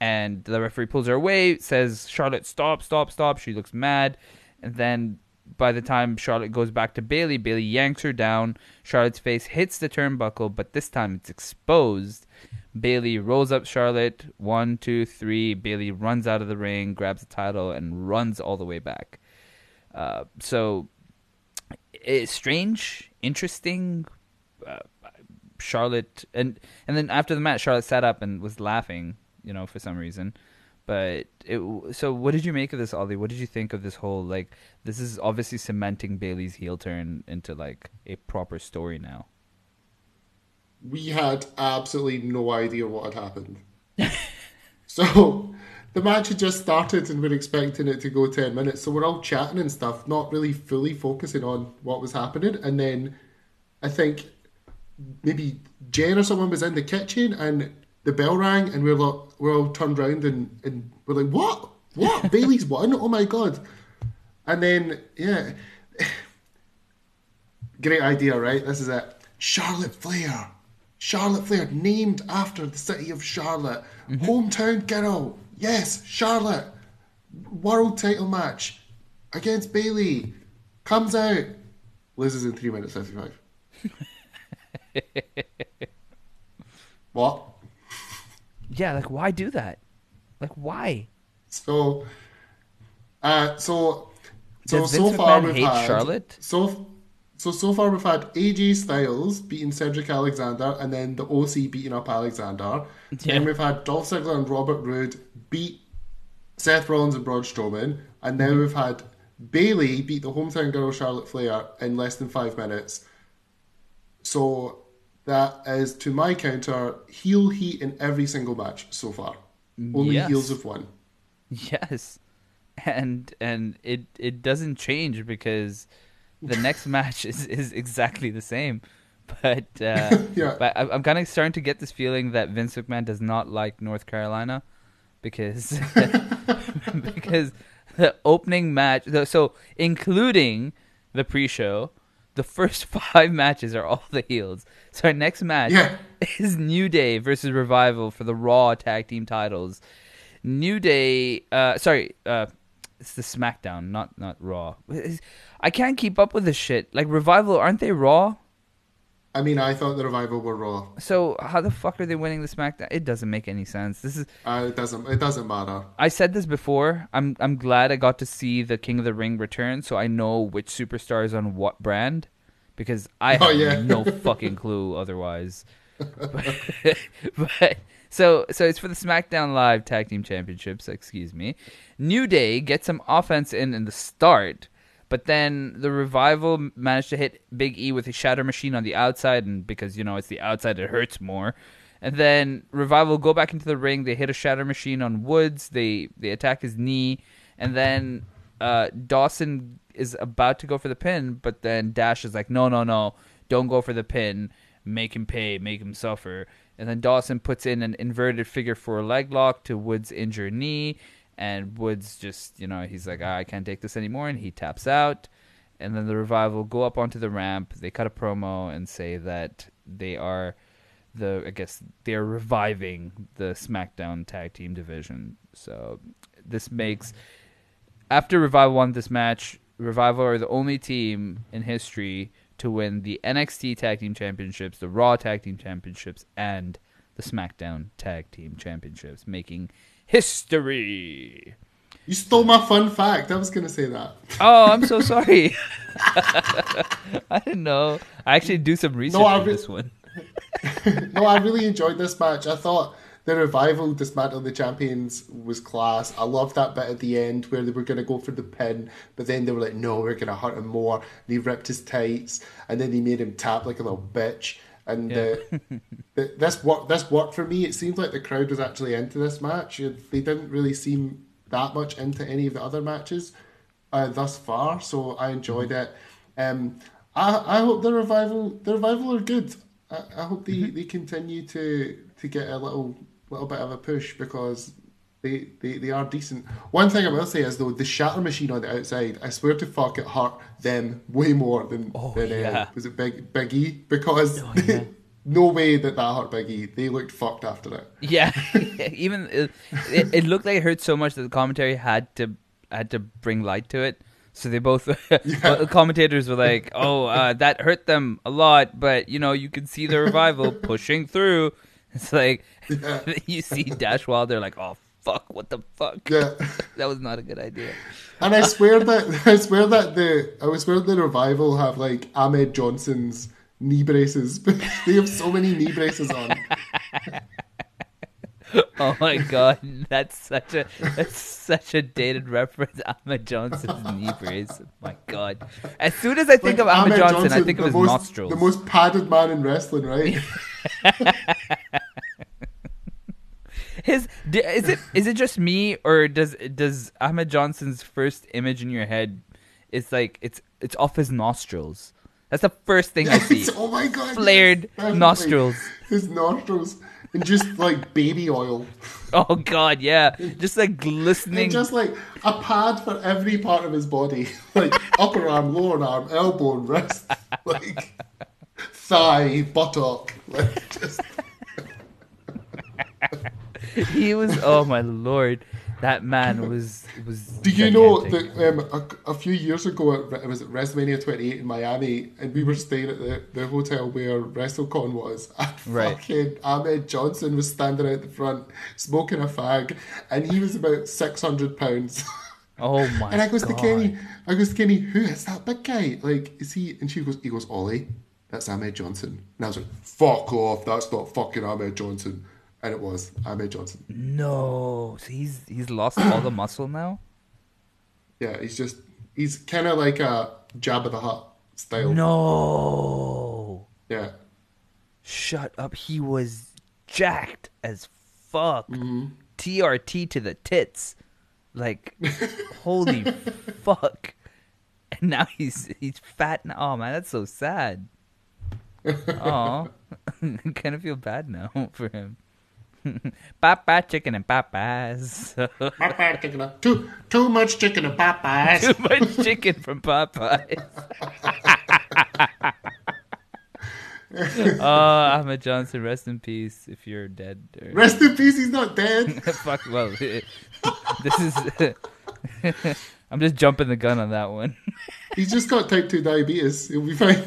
and the referee pulls her away. Says Charlotte, stop, stop, stop. She looks mad, and then by the time Charlotte goes back to Bayley, Bayley yanks her down. Charlotte's face hits the turnbuckle, but this time it's exposed. Bayley rolls up Charlotte. One, two, three. Bayley runs out of the ring, grabs the title, and runs all the way back. Uh, so it's strange, interesting. Uh, Charlotte and and then after the match, Charlotte sat up and was laughing, you know, for some reason. But it, so, what did you make of this, Ollie? What did you think of this whole like? This is obviously cementing Bayley's heel turn into like a proper story now. We had absolutely no idea what had happened. so the match had just started and we're expecting it to go 10 minutes. So we're all chatting and stuff, not really fully focusing on what was happening. And then I think maybe Jen or someone was in the kitchen and the bell rang and we're, like, we're all turned around and, and we're like, what? What? Bayley's won? Oh my God. And then, yeah. Great idea, right? This is it. Charlotte Flair. Charlotte Flair, named after the city of Charlotte. Hometown girl. Yes, Charlotte. World title match against Bayley. Comes out. Loses in 3 minutes 55. what? Yeah, like why do that? Like why? So, uh, so, so, Does so Vince far McMahon we've had. Charlotte? So, so so far we've had AJ Styles beating Cedric Alexander, and then the OC beating up Alexander. Yeah. Then we've had Dolph Ziggler and Robert Roode beat Seth Rollins and Braun Strowman, and now mm-hmm. we've had Bayley beat the hometown girl Charlotte Flair in less than five minutes. So that is, to my counter, heel heat in every single match so far. Only Yes. heels have won. Yes, and and it it doesn't change because the next match is is exactly the same. But uh, Yeah. but I- I'm kind of starting to get this feeling that Vince McMahon does not like North Carolina because because the opening match, so including the pre-show, the first five matches are all the heels. So our next match Yeah. is New Day versus Revival for the Raw Tag Team titles. New Day, uh, sorry, uh, it's the SmackDown, not not Raw. I can't keep up with this shit. Like Revival, aren't they Raw? I mean, I thought the revival were Raw. So how the fuck are they winning the SmackDown? It doesn't make any sense. This is Uh, it doesn't. It doesn't matter. I said this before. I'm I'm glad I got to see the King of the Ring return, so I know which superstar is on what brand, because I have Oh, yeah. no fucking clue otherwise. but, but so so it's for the SmackDown Live Tag Team Championships. Excuse me. New Day gets some offense in in the start, but then the Revival managed to hit Big E with a Shatter Machine on the outside, and because you know it's the outside, it hurts more. And then Revival go back into the ring. They hit a Shatter Machine on Woods. They they attack his knee, and then uh, Dawson is about to go for the pin, but then Dash is like, no, no, no, don't go for the pin. Make him pay, make him suffer. And then Dawson puts in an inverted figure four leg lock to Woods' injured knee, and Woods just, you know, he's like, "Ah, I can't take this anymore, and he taps out. And then the revival go up onto the ramp. They cut a promo and say that they are the, I guess they're reviving the SmackDown Tag Team division. So this makes after Revival won this match, Revival are the only team in history to win the NXT Tag Team Championships, the Raw Tag Team Championships, and the SmackDown Tag Team Championships, making history. You stole my fun fact. I was going to say that. Oh, I'm so sorry. I didn't know. I actually do some research I on re- this one. no, I really enjoyed this match. I thought the revival dismantling the champions was class. I loved that bit at the end where they were going to go for the pin, but then they were like, "No, we're going to hurt him more." And he ripped his tights, and then they made him tap like a little bitch. And Yeah. uh, th- this worked. This worked for me. It seemed like the crowd was actually into this match. They didn't really seem that much into any of the other matches uh, thus far, so I enjoyed it. Um, I I hope the revival the revival are good. I, I hope they, they continue to to get a little little bit of a push because they, they, they are decent. One thing I will say is though the shatter machine on the outside, I swear to fuck it hurt them way more than Oh, than uh, was it Big Big E because Oh, yeah. no way that that hurt Big E. They looked fucked after it. Yeah, even it, it, it looked like it hurt so much that the commentary had to had to bring light to it. So they both the commentators were like, "Oh, uh, that hurt them a lot, but you know you can see the revival pushing through." It's like you see Dash Wilder like, "Oh fuck, what the fuck? Yeah. that was not a good idea." And I swear that I swear that the I swear the revival have like Ahmed Johnson's knee braces. they have so many knee braces on. Oh my god, that's such a that's such a dated reference. Ahmed Johnson's knee brace. Oh my god. As soon as I think Like, of Ahmed, Johnson, I think of the his most, nostrils. The most padded man in wrestling, right? His d- is it is it just me or does does Ahmed Johnson's first image in your head? It's like it's it's off his nostrils. That's the first thing I see. Oh my god, Flared yes, nostrils. His nostrils and just like baby oil, Oh god, yeah, just like glistening. and just like a pad for every part of his body, like upper arm, lower arm, elbow, and wrist, like thigh, buttock, like just. he was. Oh my lord, that man was was. Do you know that um, a, a few years ago at, it was at WrestleMania 28 in Miami, and we were staying at the, the hotel where WrestleCon was, and Right. fucking Ahmed Johnson was standing out the front smoking a fag, and he was about 600 pounds. Oh my And I goes god. to Kenny, I goes to Kenny, who is that big guy? Like, is he? And she goes, he goes, Ollie, that's Ahmed Johnson. And I was like, fuck off, that's not fucking Ahmed Johnson. And it was Ahmed Johnson. No, so he's he's lost all the muscle now. Yeah, he's just, he's kind of like a Jabba the Hutt style. No, Yeah. shut up. He was jacked as fuck. Mm-hmm. TRT to the tits, like holy fuck. And now he's he's fat. and Oh man, that's so sad. Oh, I kind of feel bad now for him. Papa chicken and Popeyes. Popeye chicken. Too, too much chicken and Popeyes. Too much chicken from Popeyes. oh, Ahmed Johnson, rest in peace. If you're dead, or... Rest in peace, he's not dead. fuck. Well, this is. I'm just jumping the gun on that one. He's just got type 2 diabetes. He'll be fine.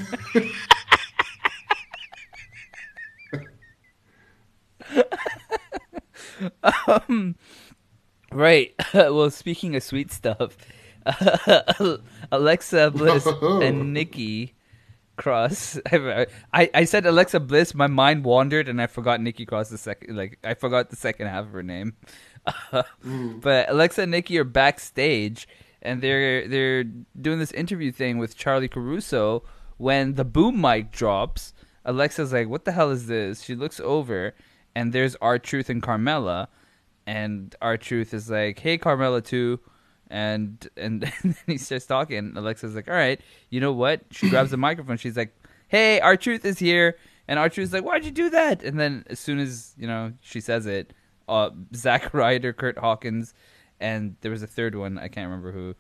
Um, right. well, speaking of sweet stuff, Alexa Bliss and Nikki Cross. I, I said Alexa Bliss. My mind wandered, and I forgot Nikki Cross. The second, like I forgot the second half of her name. But Alexa and Nikki are backstage, and they're they're doing this interview thing with Charly Caruso. When the boom mic drops, Alexa's like, "What the hell is this?" She looks over, and there's R-Truth and Carmella, and R-Truth is like, "Hey, Carmella, too," and and, and then he starts talking. Alexa's like, "All right, you know what?" She grabs the microphone. She's like, "Hey, R-Truth is here," and R-Truth's like, "Why'd you do that?" And then as soon as you know she says it, uh, Zack Ryder, Kurt Hawkins, and there was a third one I can't remember who.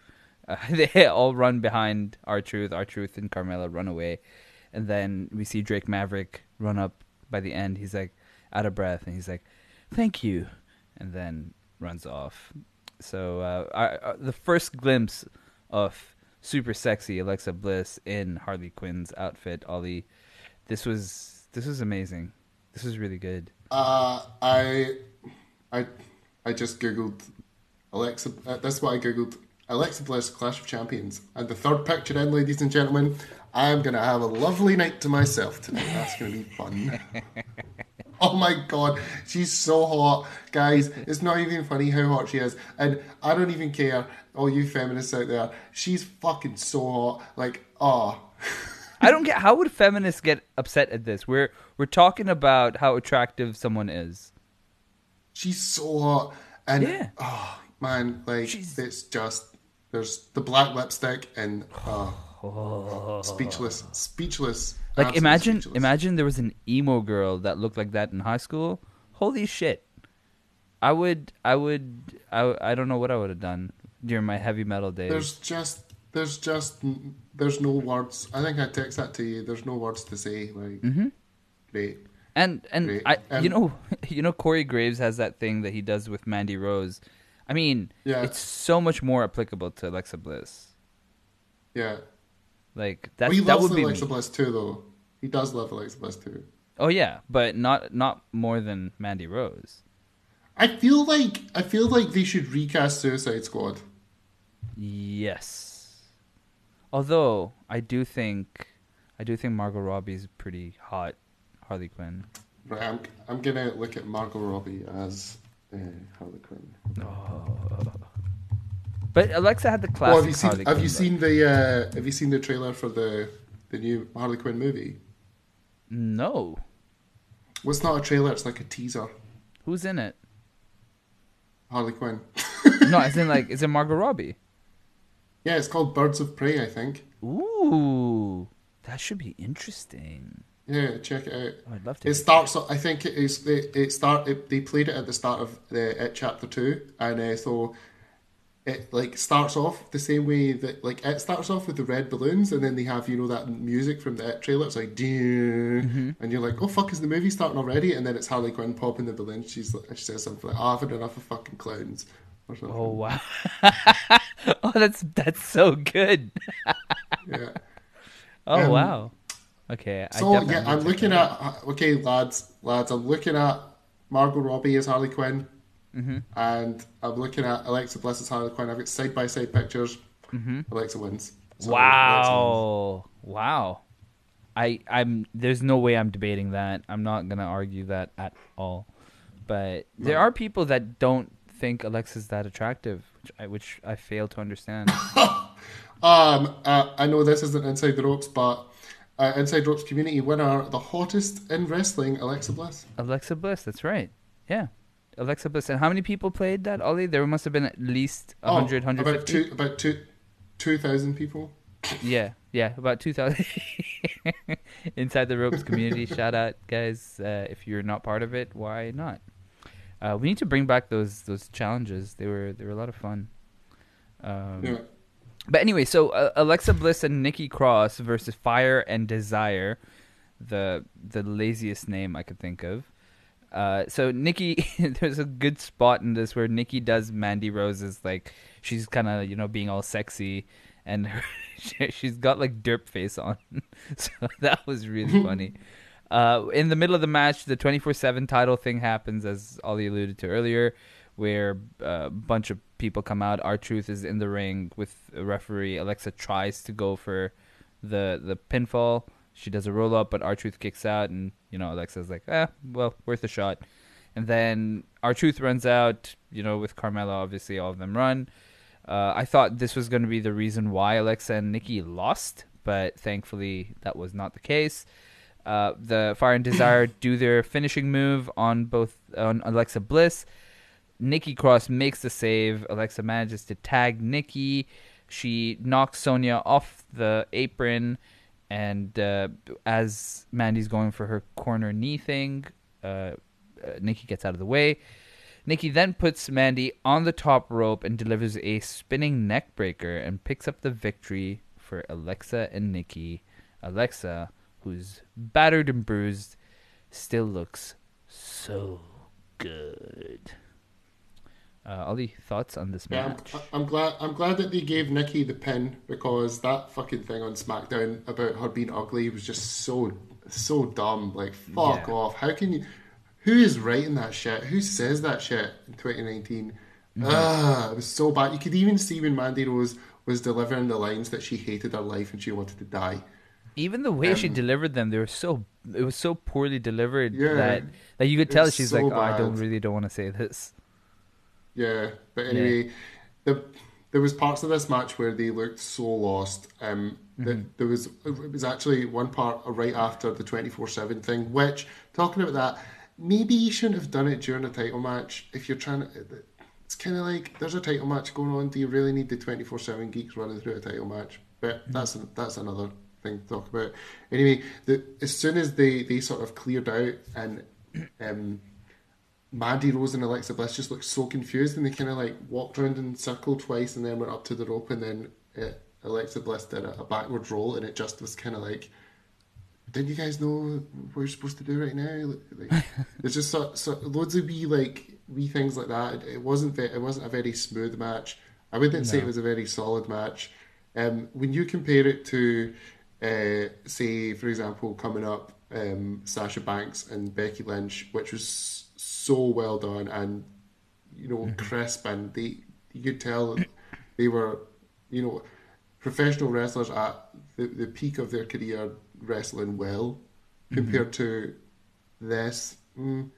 Uh, they all run behind R-Truth. Our truth and Carmella run away, and then we see Drake Maverick run up. By the end, he's like out of breath, and he's like, "Thank you." and then runs off. So uh, our, our, the first glimpse of super sexy Alexa Bliss in Harley Quinn's outfit, Ollie, this was this was amazing. This was really good. Uh, I, I, I just googled Alexa. Uh, that's what I googled. Alexa Bliss Clash of Champions, and the third picture in, ladies and gentlemen. I am gonna have a lovely night to myself tonight. That's gonna be fun. oh my god, she's so hot, guys. It's not even funny how hot she is, and I don't even care. All you feminists out there, she's fucking so hot. Like, ah. I don't get how would feminists get upset at this? We're we're talking about how attractive someone is. She's so hot, and Yeah. oh man, like She's- it's just there's the black lipstick and uh, speechless, speechless. Like absolutely imagine speechless. imagine there was an emo girl that looked like that in high school. Holy shit. I would I would I, I don't know what I would have done during my heavy metal days. There's just there's just there's no words. I think I text that to you. There's no words to say. Like Mm-hmm. great. And and Great. I Um, you know you know Corey Graves has that thing that he does with Mandy Rose. I mean, Yeah. it's so much more applicable to Alexa Bliss. Yeah. Like that Well, he that loves would be Alexa me. Bliss too, though. He does love Alexa Bliss too. Oh yeah, but not not more than Mandy Rose. I feel like I feel like they should recast Suicide Squad. Yes. Although I do think I do think Margot Robbie's pretty hot Harley Quinn. Right, I'm I'm gonna look at Margot Robbie as uh, Harley Quinn. But Alexa had the classic Well, have you seen Harley have Quinn you look. seen the uh, have you seen the trailer for the the new Harley Quinn movie? No. Well, it's not a trailer; it's like a teaser. Who's in it? Harley Quinn. No, it's in like is it Margot Robbie? yeah, it's called Birds of Prey, I think. Ooh. That should be interesting. Yeah, check it out. Oh, I'd love to. It starts. I think it is. It, it start. It, they played it at the start of the chapter two, and uh, so it like starts off the same way that like it starts off with the red balloons, and then they have you know that music from the trailer. It's like, "Ding," and you're like, oh fuck, is the movie starting already? And then it's Harley Quinn popping the balloon. She's like, she says something like, oh, I've had enough of fucking clowns. Or something. Oh wow. oh, that's that's so good. Yeah. Oh Um, wow. Okay. I So definitely yeah, I'm looking at okay, lads, lads. I'm looking at Margot Robbie as Harley Quinn. And I'm looking at Alexa Bliss Bliss's Harley Quinn. I've got side by side pictures. Alexa wins. Sorry, Alexa wins. Wow. Wow. I I'm there's no way I'm debating that. I'm not going to argue that at all. But there No. are people that don't think Alexa's that attractive, which I which I fail to understand. Um, uh, I know this isn't Inside the Ropes, but uh, Inside Ropes community winner, the hottest in wrestling, Alexa Bliss. Alexa Bliss, that's right. Yeah. Alexa Bliss. And how many people played that, Ollie? There must have been at least 100, Oh, 150. About two, about two, two thousand people. Yeah, yeah, about 2,000 inside the ropes community. Shout out, guys. Uh, if you're not part of it, why not? Uh, we need to bring back those those challenges. They were they were a lot of fun. Um, Yeah. But anyway, so uh, Alexa Bliss and Nikki Cross versus Fire and Desire, the the laziest name I could think of. Uh, so Nikki, there's a good spot in this where Nikki does Mandy Rose's like she's kind of you know being all sexy, and her, she's got like derp face on, so that was really funny. Uh, in the middle of the match, the 24/7 title thing happens, as Ollie alluded to earlier, where uh, a bunch of people come out. R-Truth is in the ring with a referee. Alexa tries to go for the the pinfall. She does a roll up, but R-Truth kicks out, and you know Alexa's like, "Ah, well, worth a shot." And then R-Truth runs out. You know, with Carmella, obviously, all of them run. Uh, I thought this was going to be the reason why Alexa and Nikki lost, but thankfully that was not the case. Uh, the Fire and Desire do their finishing move on both on Alexa Bliss. Nikki Cross makes the save. Alexa manages to tag Nikki. She knocks Sonya off the apron, and uh, as Mandy's going for her corner knee thing, uh, uh, Nikki gets out of the way. Nikki then puts Mandy on the top rope and delivers a spinning neck breaker and picks up the victory for Alexa and Nikki. Alexa, who's battered and bruised, still looks so good. Uh, Ollie, thoughts on this Yeah, match? I'm, I'm glad. I'm glad that they gave Nikki the pin because that fucking thing on SmackDown about her being ugly was just so so dumb. Like fuck Yeah. off. How can you? Who is writing that shit? Who says that shit in 2019? Ah, it was so bad. You could even see when Mandy Rose was delivering the lines that she hated her life and she wanted to die. Even the way she delivered them, they were so it was so poorly delivered Yeah. that that you could tell she's so like, oh, I don't really don't want to say this. Yeah, but anyway, the there was parts of this match where they looked so lost. Um, that there was it was actually one part right after the twenty four seven thing. Which talking about that, maybe you shouldn't have done it during a title match if you're trying to. It's kind of like there's a title match going on. Do you really need the twenty four seven geeks running through a title match? But that's that's another thing to talk about. Anyway, the as soon as they they sort of cleared out and um. Mandy Rose and Alexa Bliss just looked so confused, and they kind of like walked around in circle twice, and then went up to the rope, and then uh, Alexa Bliss did a, a backward roll, and it just was kind of like, didn't you guys know what you're supposed to do right now? Like, there's just so, so loads of wee like wee things like that. It, it wasn't ve- it wasn't a very smooth match. I wouldn't say it was a very solid match. Um, when you compare it to, uh, say, for example, coming up, um, Sasha Banks and Becky Lynch, which was so well done and you know crisp, and they you could tell they were, you know, professional wrestlers at the, the peak of their career wrestling well compared to this. Mm.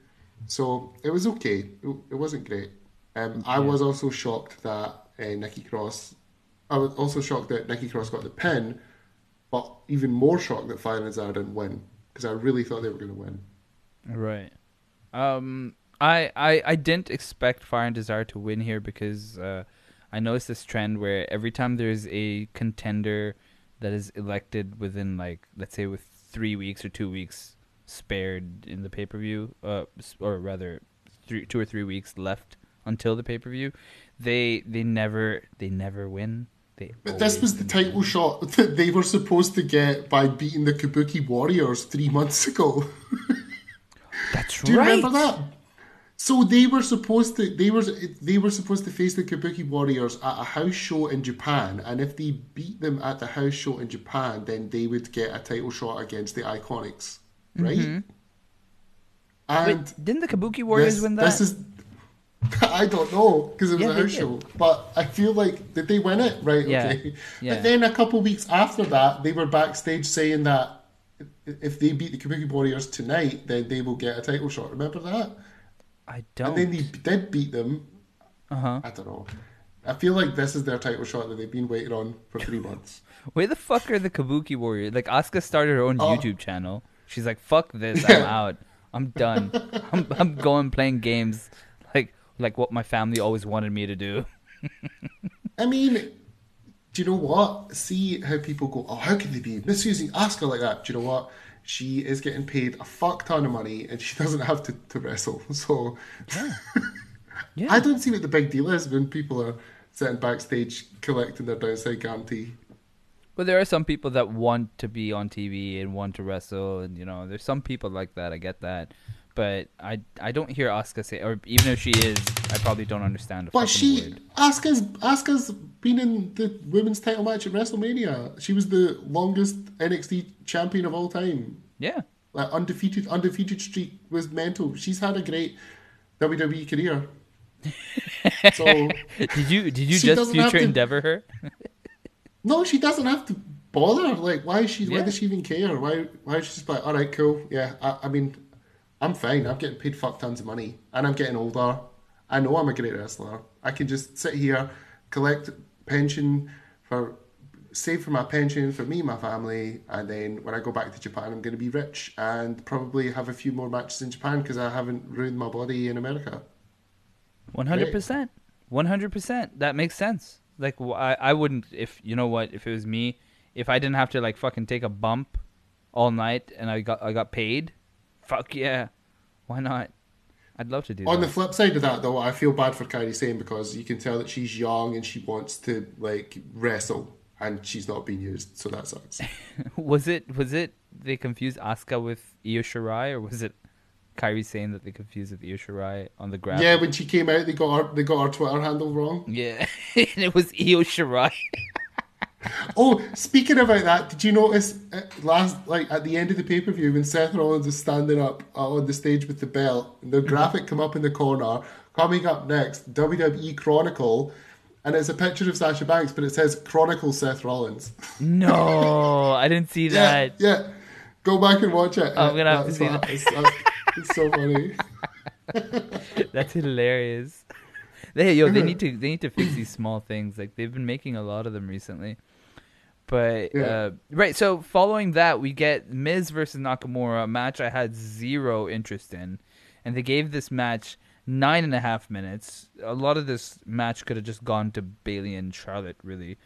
So it was okay. It, wasn't great. Um, I was also shocked that uh, Nikki Cross. I was also shocked that Nikki Cross got the pin, but even more shocked that Fire and Desire didn't win because I really thought they were going to win. Right. Um, I, I I didn't expect Fire and Desire to win here because uh, I noticed this trend where every time there's a contender that is elected within like let's say with three weeks or two weeks spared in the pay per view, uh, or rather, three two or three weeks left until the pay per view, they they never they never win. They But this was the win. title shot that they were supposed to get by beating the Kabuki Warriors three months ago. That's Do you right. remember that? So they were supposed to they were they were supposed to face the Kabuki Warriors at a house show in Japan, and if they beat them at the house show in Japan, then they would get a title shot against the Iconics, right? Mm-hmm. And Wait, didn't the Kabuki Warriors this, win that? This is I don't know because it was Yeah, a house show. But I feel like did they win it? Right. Yeah, Okay. yeah. But then a couple weeks after that, they were backstage saying that if they beat the Kabuki Warriors tonight, then they will get a title shot. Remember that? I don't. And then they did beat them. Uh huh. I don't know. I feel like this is their title shot that they've been waiting on for three months. Where the fuck are the Kabuki Warriors? Like Asuka started her own Oh. YouTube channel. She's like, "Fuck this, I'm out. I'm done. I'm, I'm going playing games like like what my family always wanted me to do." I mean, do you know what? See how people go, oh, how can they be misusing Asuka like that? Do you know what? She is getting paid a fuck ton of money and she doesn't have to, to wrestle. So Yeah. Yeah. I don't see what the big deal is when people are sitting backstage collecting their downside guarantee. But there are some people that want to be on TV and want to wrestle, and you know, there's some people like that. I get that, but I I don't hear Asuka say, or even if she is, I probably don't understand. A But she, word. Asuka's, Asuka's been in the women's title match at WrestleMania. She was the longest NXT champion of all time. yeah, Like undefeated, undefeated streak was mental. She's had a great WWE career. so did you did you just future to- endeavor her? no, she doesn't have to bother. Like, why is she? Why does she even care? Why? Why is she just like, all right, cool, yeah. I, I mean, I'm fine. I'm getting paid fuck tons of money, and I'm getting older. I know I'm a great wrestler. I can just sit here, collect pension for, save for my pension for me my family, and then when I go back to Japan, I'm going to be rich and probably have a few more matches in Japan because I haven't ruined my body in America. One hundred percent, one hundred percent. That makes sense. Like I, I wouldn't if you know what if it was me, if I didn't have to like fucking take a bump all night and I got I got paid, fuck yeah, why not? I'd love to do that. On that. the flip side of that, though, I feel bad for Kairi Sane because you can tell that she's young and she wants to like wrestle, and she's not being used, so that sucks. was it was it they confused Asuka with Io Shirai or was it Kairi Sane that they confused with Io Shirai on the ground? yeah, when she came out, they got her they got her Twitter handle wrong. Yeah, and it was Io Shirai. Oh, speaking about that, did you notice uh, last like at the end of the pay per view when Seth Rollins is standing up uh, on the stage with the belt, and the graphic come up in the corner. Coming up next, WWE Chronicle, and it's a picture of Sasha Banks, but it says Chronicle Seth Rollins. no, I didn't see that. yeah. Go back and watch it. I'm gonna have to That's see what- that. It's, that's- it's so funny. That's hilarious. They yo, they need to they need to fix these small things. Like they've been making a lot of them recently. But Yeah. uh, right, so following that, we get Miz versus Nakamura, a match I had zero interest in, and they gave this match nine and a half minutes. A lot of this match could have just gone to Bayley and Charlotte. Really,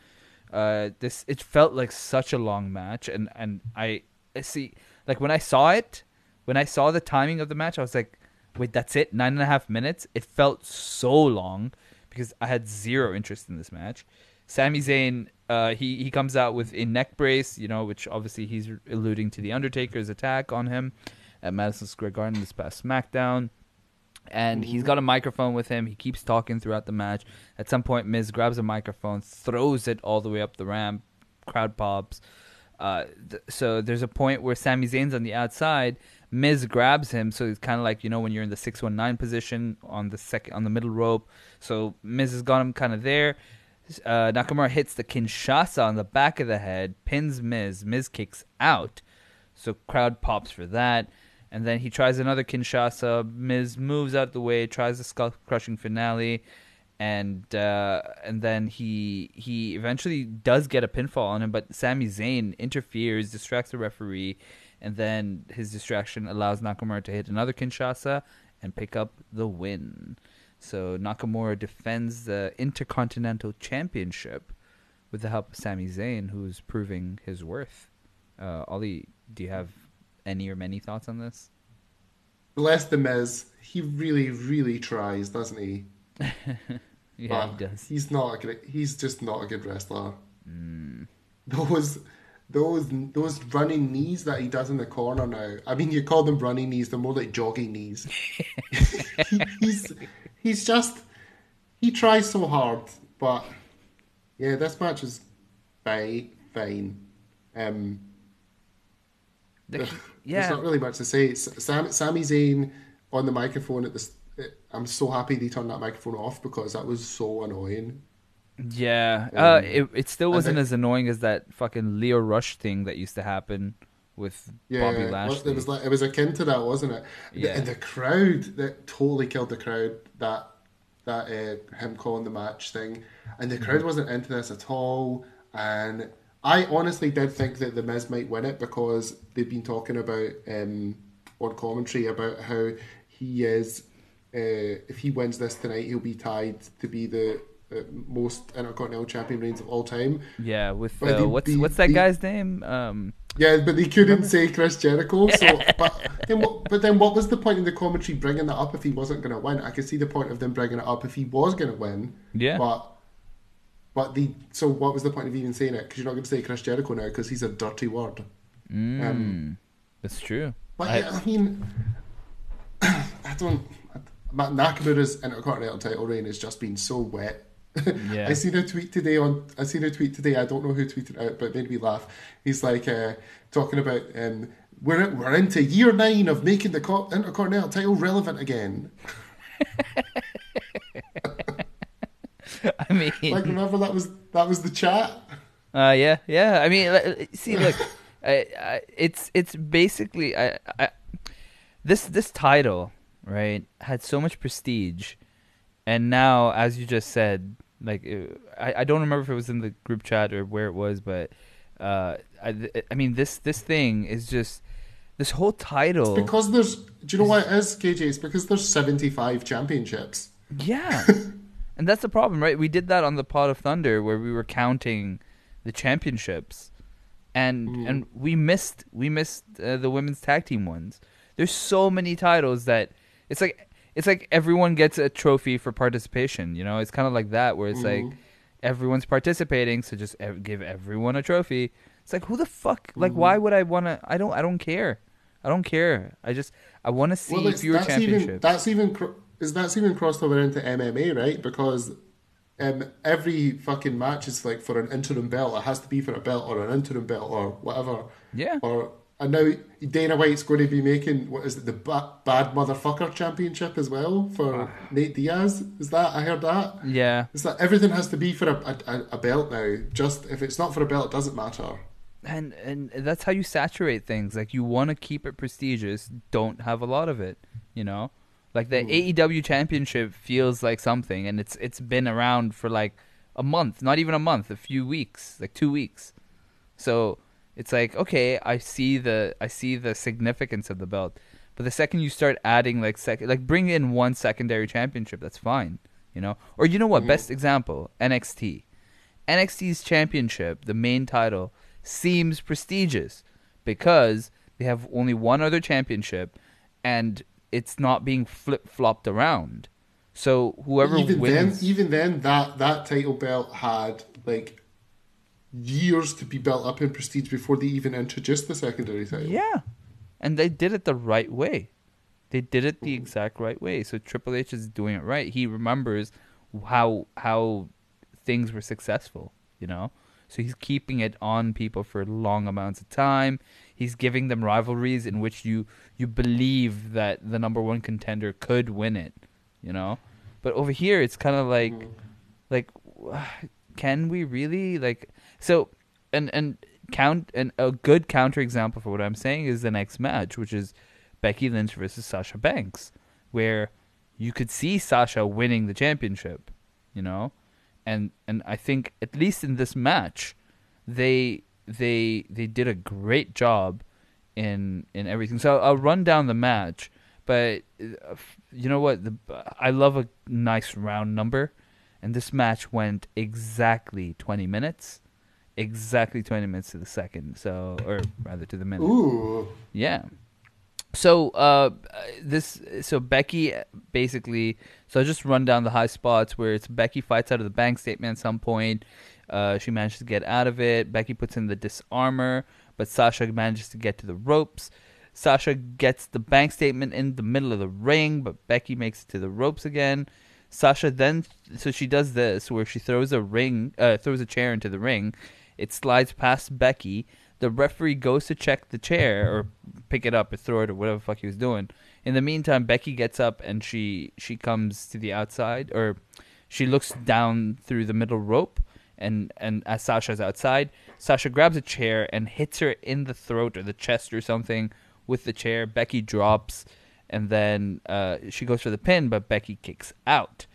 uh, this it felt like such a long match, and and I, I see like when I saw it, when I saw the timing of the match, I was like, wait, that's it, nine and a half minutes. It felt so long because I had zero interest in this match. Sami Zayn, uh, he he comes out with a neck brace, you know, which obviously he's alluding to the Undertaker's attack on him at Madison Square Garden this past SmackDown. And he's got a microphone with him. He keeps talking throughout the match. At some point, Miz grabs a microphone, throws it all the way up the ramp. Crowd pops. Uh, th- so there's a point where Sami Zayn's on the outside. Miz grabs him, so it's kind of like you know when you're in the six one nine position on the second on the middle rope. So Miz has got him kind of there. Uh, Nakamura hits the Kinshasa on the back of the head, pins Miz. Miz kicks out, so crowd pops for that. And then he tries another Kinshasa. Miz moves out of the way, tries the skull crushing finale, and uh, and then he he eventually does get a pinfall on him, but Sami Zayn interferes, distracts the referee, and then his distraction allows Nakamura to hit another Kinshasa and pick up the win. So Nakamura defends the Intercontinental Championship with the help of Sami Zayn, who's proving his worth. Uh, Ollie, do you have any or many thoughts on this? Bless the Miz. He really, really tries, doesn't he? Yeah, he does. He's not a great. He's just not a good wrestler. Mm. Those, those, those running knees that he does in the corner now. I mean, you call them running knees. They're more like jogging knees. he, he's, he's just. He tries so hard, but yeah, this match is fine. Fine. Um, The- There's yeah, not really much to say. Sam, Sami Zayn on the microphone at this. I'm so happy they turned that microphone off because that was so annoying. Yeah, Um, uh, it it still wasn't then- as annoying as that fucking Lio Rush thing that used to happen with Yeah, Bobby Lashley. it was like it was akin to that, wasn't it? The- And the crowd that totally killed the crowd. That that uh, him calling the match thing, and the Mm-hmm. crowd wasn't into this at all. And I honestly did think that the Miz might win it because they've been talking about um, on commentary about how he is. Uh, if he wins this tonight, he'll be tied to be the uh, most Intercontinental Champion reigns of all time. yeah, with uh, what's what's that guy's name? Um, Yeah, but they couldn't say Chris Jericho. So, but then, what, but then, what was the point in the commentary bringing that up if he wasn't going to win? I could see the point of them bringing it up if he was going to win. Yeah. But, but the so what was the point of even saying it? Because you're not going to say Chris Jericho now because he's a dirty word. Um, that's true. but I- yeah, I mean, I don't. Matt Nakamura's Intercontinental title reign has just been so wet. Yeah. I seen a tweet today on. I seen a tweet today. I don't know who tweeted it out, but it made me laugh. He's like uh, talking about um, we're we're into year nine of making the co- Intercontinental title relevant again. I mean, Like remember that was that was the chat. Uh, yeah, yeah. I mean, see, look, I, I, it's it's basically I, I, this this title right had so much prestige, and now, as you just said, like uh, I, I don't remember if it was in the group chat or where it was, but uh, I, I mean this this thing is just this whole title. Because there's, do you know what it is, KJ? It's because there's 75 championships. Yeah. and that's the problem, right? We did that on the Pot of Thunder where we were counting the championships and and we missed we missed uh, the women's tag team ones. There's so many titles that it's like it's like everyone gets a trophy for participation, you know? It's kind of like that where it's like everyone's participating, so just ev- give everyone a trophy. It's like who the fuck like why would I want to I don't I don't care. I don't care. I just I want to see Well, it's, fewer that's championships. even that's even cro- is that's even crossed over into MMA, right? Because um, every fucking match is like for an interim belt. It has to be for a belt or an interim belt or whatever. Yeah. Or and now Dana White's going to be making what is it the ba- bad motherfucker championship as well for ah. Nate Diaz. Is that I heard that? yeah. It's like everything has to be for a, a, a belt now. Just if it's not for a belt, it doesn't matter. and and that's how you saturate things like you want to keep it prestigious don't have a lot of it you know like the hmm. AEW championship feels like something and it's it's been around for like a month not even a month a few weeks like 2 weeks so it's like okay I see the I see the significance of the belt. But the second you start adding like sec- like bring in one secondary championship that's fine you know? Or you know what? Mm-hmm. Best example NXT NXT's championship, the main title, seems prestigious because they have only one other championship and it's not being flip flopped around. So whoever even wins, then, even then, that that title belt had like years to be built up in prestige before they even introduced the secondary title. yeah, and they did it the right way. They did it the exact right way. So Triple H is doing it right. He remembers how how things were successful, you know. So he's keeping it on people for long amounts of time. He's giving them rivalries in which you you believe that the number one contender could win it, you know. But over here, it's kind of like mm-hmm. like can we really like so and and count and a good counter example for what I'm saying is the next match, which is Becky Lynch versus Sasha Banks, where you could see Sasha winning the championship, you know, and and I think at least in this match, they they they did a great job in in everything. So I'll run down the match, but uh, you know what? The, I love a nice round number, and this match went exactly twenty minutes, exactly twenty minutes to the second. So or rather to the minute. Ooh, Yeah. So uh, this so Becky basically so I'll just run down the high spots where it's Becky fights out of the bank statement at some point. Uh, she manages to get out of it. Becky puts in the disarmor, but Sasha manages to get to the ropes. Sasha gets the bank statement in the middle of the ring, but Becky makes it to the ropes again. Sasha then so she does this where she throws a ring, uh, throws a chair into the ring. It slides past Becky. The referee goes to check the chair or pick it up or throw it or whatever fuck he was doing. In the meantime, Becky gets up and she she comes to the outside, or she looks down through the middle rope, and and as Sasha's outside, Sasha grabs a chair and hits her in the throat or the chest or something with the chair. Becky drops, and then uh, she goes for the pin, but Becky kicks out.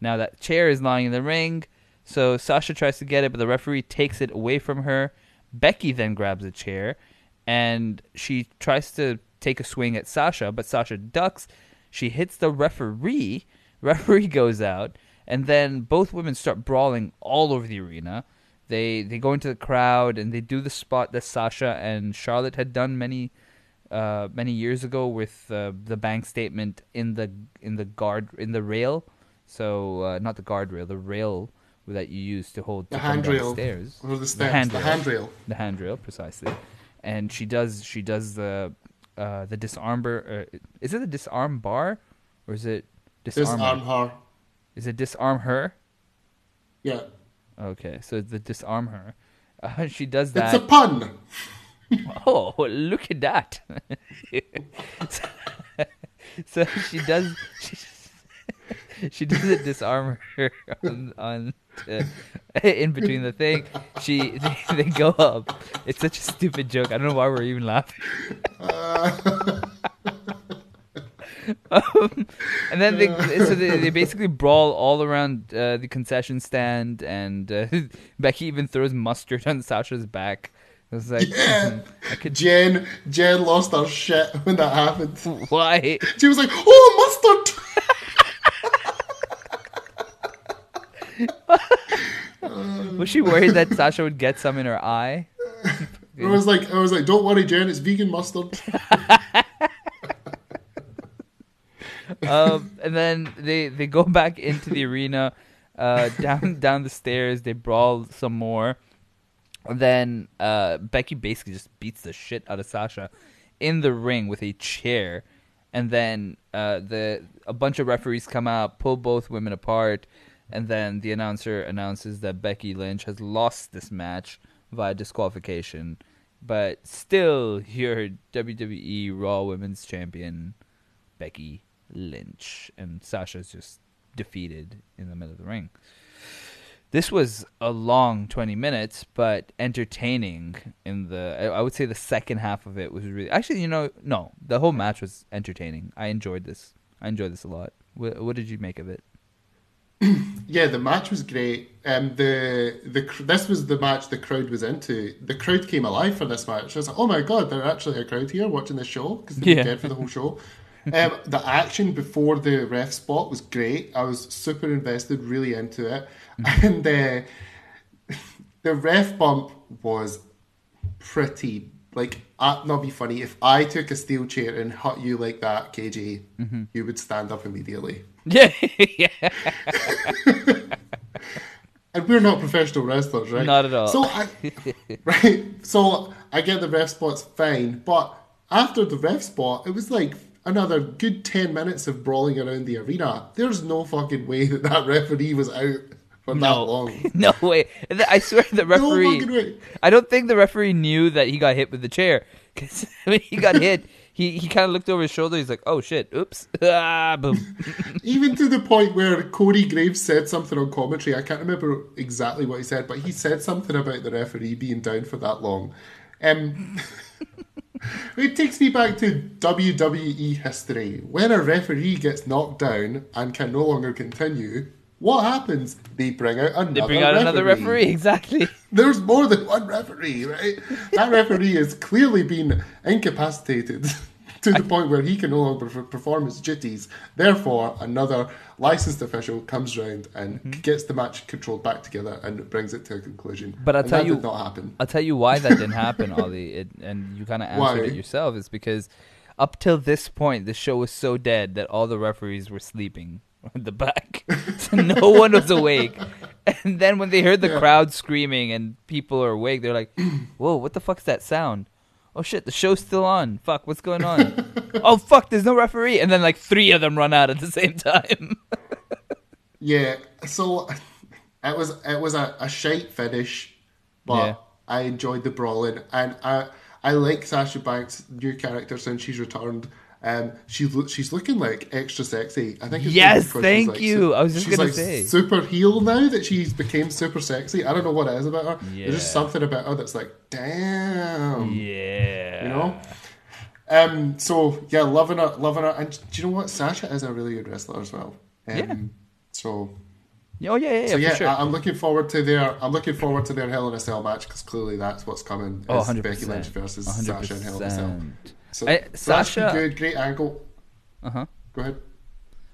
Now that chair is lying in the ring, so Sasha tries to get it, but the referee takes it away from her. Becky then grabs a chair, and she tries to take a swing at Sasha, but Sasha ducks. She hits the referee. Referee goes out, and then both women start brawling all over the arena. They they go into the crowd and they do the spot that Sasha and Charlotte had done many uh, many years ago with uh, the bank statement in the in the guard in the rail. So uh, not the guardrail, the rail that you use to hold The handrail. stairs. Or the steps. The handrail. The handrail, precisely. And she does she does the uh, the disarm bar. Uh, is it the disarm bar, or is it disarm? Disarm her. Is it disarm her? Yeah. Okay, so the disarm her. Uh, she does that. It's a pun. Oh, look at that! so, so she does. She, she doesn't disarm her on, on uh, in between the thing. She they, they go up. It's such a stupid joke. I don't know why we're even laughing. um, and then they so they, they basically brawl all around uh, the concession stand, and uh, Becky even throws mustard on Sasha's back. It was like, Yeah. I could Jen, Jen lost her shit when that happened. why? She was like, "Oh, mustard!" Was she worried that Sasha would get some in her eye? I was like, I was like, "Don't worry, Jen, it's vegan mustard." um, and then they they go back into the arena, uh, down down the stairs. They brawl some more. And then uh, Becky basically just beats the shit out of Sasha in the ring with a chair. And then uh, the a bunch of referees come out, pull both women apart, and then the announcer announces that Becky Lynch has lost this match via disqualification, but still your WWE Raw Women's Champion Becky Lynch, and Sasha's just defeated in the middle of the ring. This was a long 20 minutes, but entertaining in the I would say the second half of it was really Actually, you know, no, the whole match was entertaining. I enjoyed this. I enjoyed this a lot. What, what did you make of it? Yeah, the match was great. Um, the the this was the match the crowd was into. The crowd came alive for this match. I was like, oh my god, there's actually a crowd here watching this show because they were Yeah. dead for the whole show. Um, the action before the ref spot was great. I was super invested, really into it, and uh, the ref bump was pretty. Like, uh, not be funny. If I took a steel chair and hit you like that, KJ, you would stand up immediately. Yeah, yeah. And we're not professional wrestlers, right? Not at all. So I, right, so I get the ref spot's fine, but after the ref spot, it was like another good ten minutes of brawling around the arena. There's no fucking way that that referee was out for that long. no way. I swear the No referee. fucking way. I don't think the referee knew that he got hit with the chair because when he got hit, he, he kind of looked over his shoulder. He's like, "Oh shit! Oops!" ah, boom. Even to the point where Corey Graves said something on commentary. I can't remember exactly what he said, but he said something about the referee being down for that long. Um, it takes me back to WWE history. When a referee gets knocked down and can no longer continue, what happens? They bring out another They bring out another referee. Exactly. There's more than one referee, right? That referee has clearly been incapacitated to the point where he can no longer perform his duties. Therefore, another licensed official comes round and gets the match controlled back together and brings it to a conclusion. Mm-hmm. But I'll And tell you- did not happen. I'll tell you why that didn't happen, Ollie, it, and you kind of answered Why? it yourself. Is because up till this point, the show was so dead that all the referees were sleeping at the back, so no one was awake. And then when they heard the Yeah. crowd screaming and people are awake, they're like, "Whoa, what the fuck's that sound?" Oh shit, the show's still on. Fuck, what's going on? oh fuck, there's no referee. And then like three of them run out at the same time. Yeah, so it was it was a, a shite finish, but Yeah. I enjoyed the brawling and I I like Sasha Banks' new character since she's returned. Um, she lo- she's looking like extra sexy. I think. It's Yes, she's, thank like, you. I was just she's gonna like say. super heel now that she's became super sexy. I don't know what it is about her. There's just something about her that's like, damn. Yeah. You know. Um. So yeah, loving her, loving her, and do you know what? Sasha is a really good wrestler as well. Um, Yeah. So Oh yeah, yeah, yeah, so yeah, for sure. I, am looking forward to their I'm looking forward to their Hell in a Cell match because clearly that's what's coming. oh, is 100 Becky Lynch versus Sasha in Hell in a Cell. So, I- so that should Sasha- good, great angle. Uh huh. Go ahead.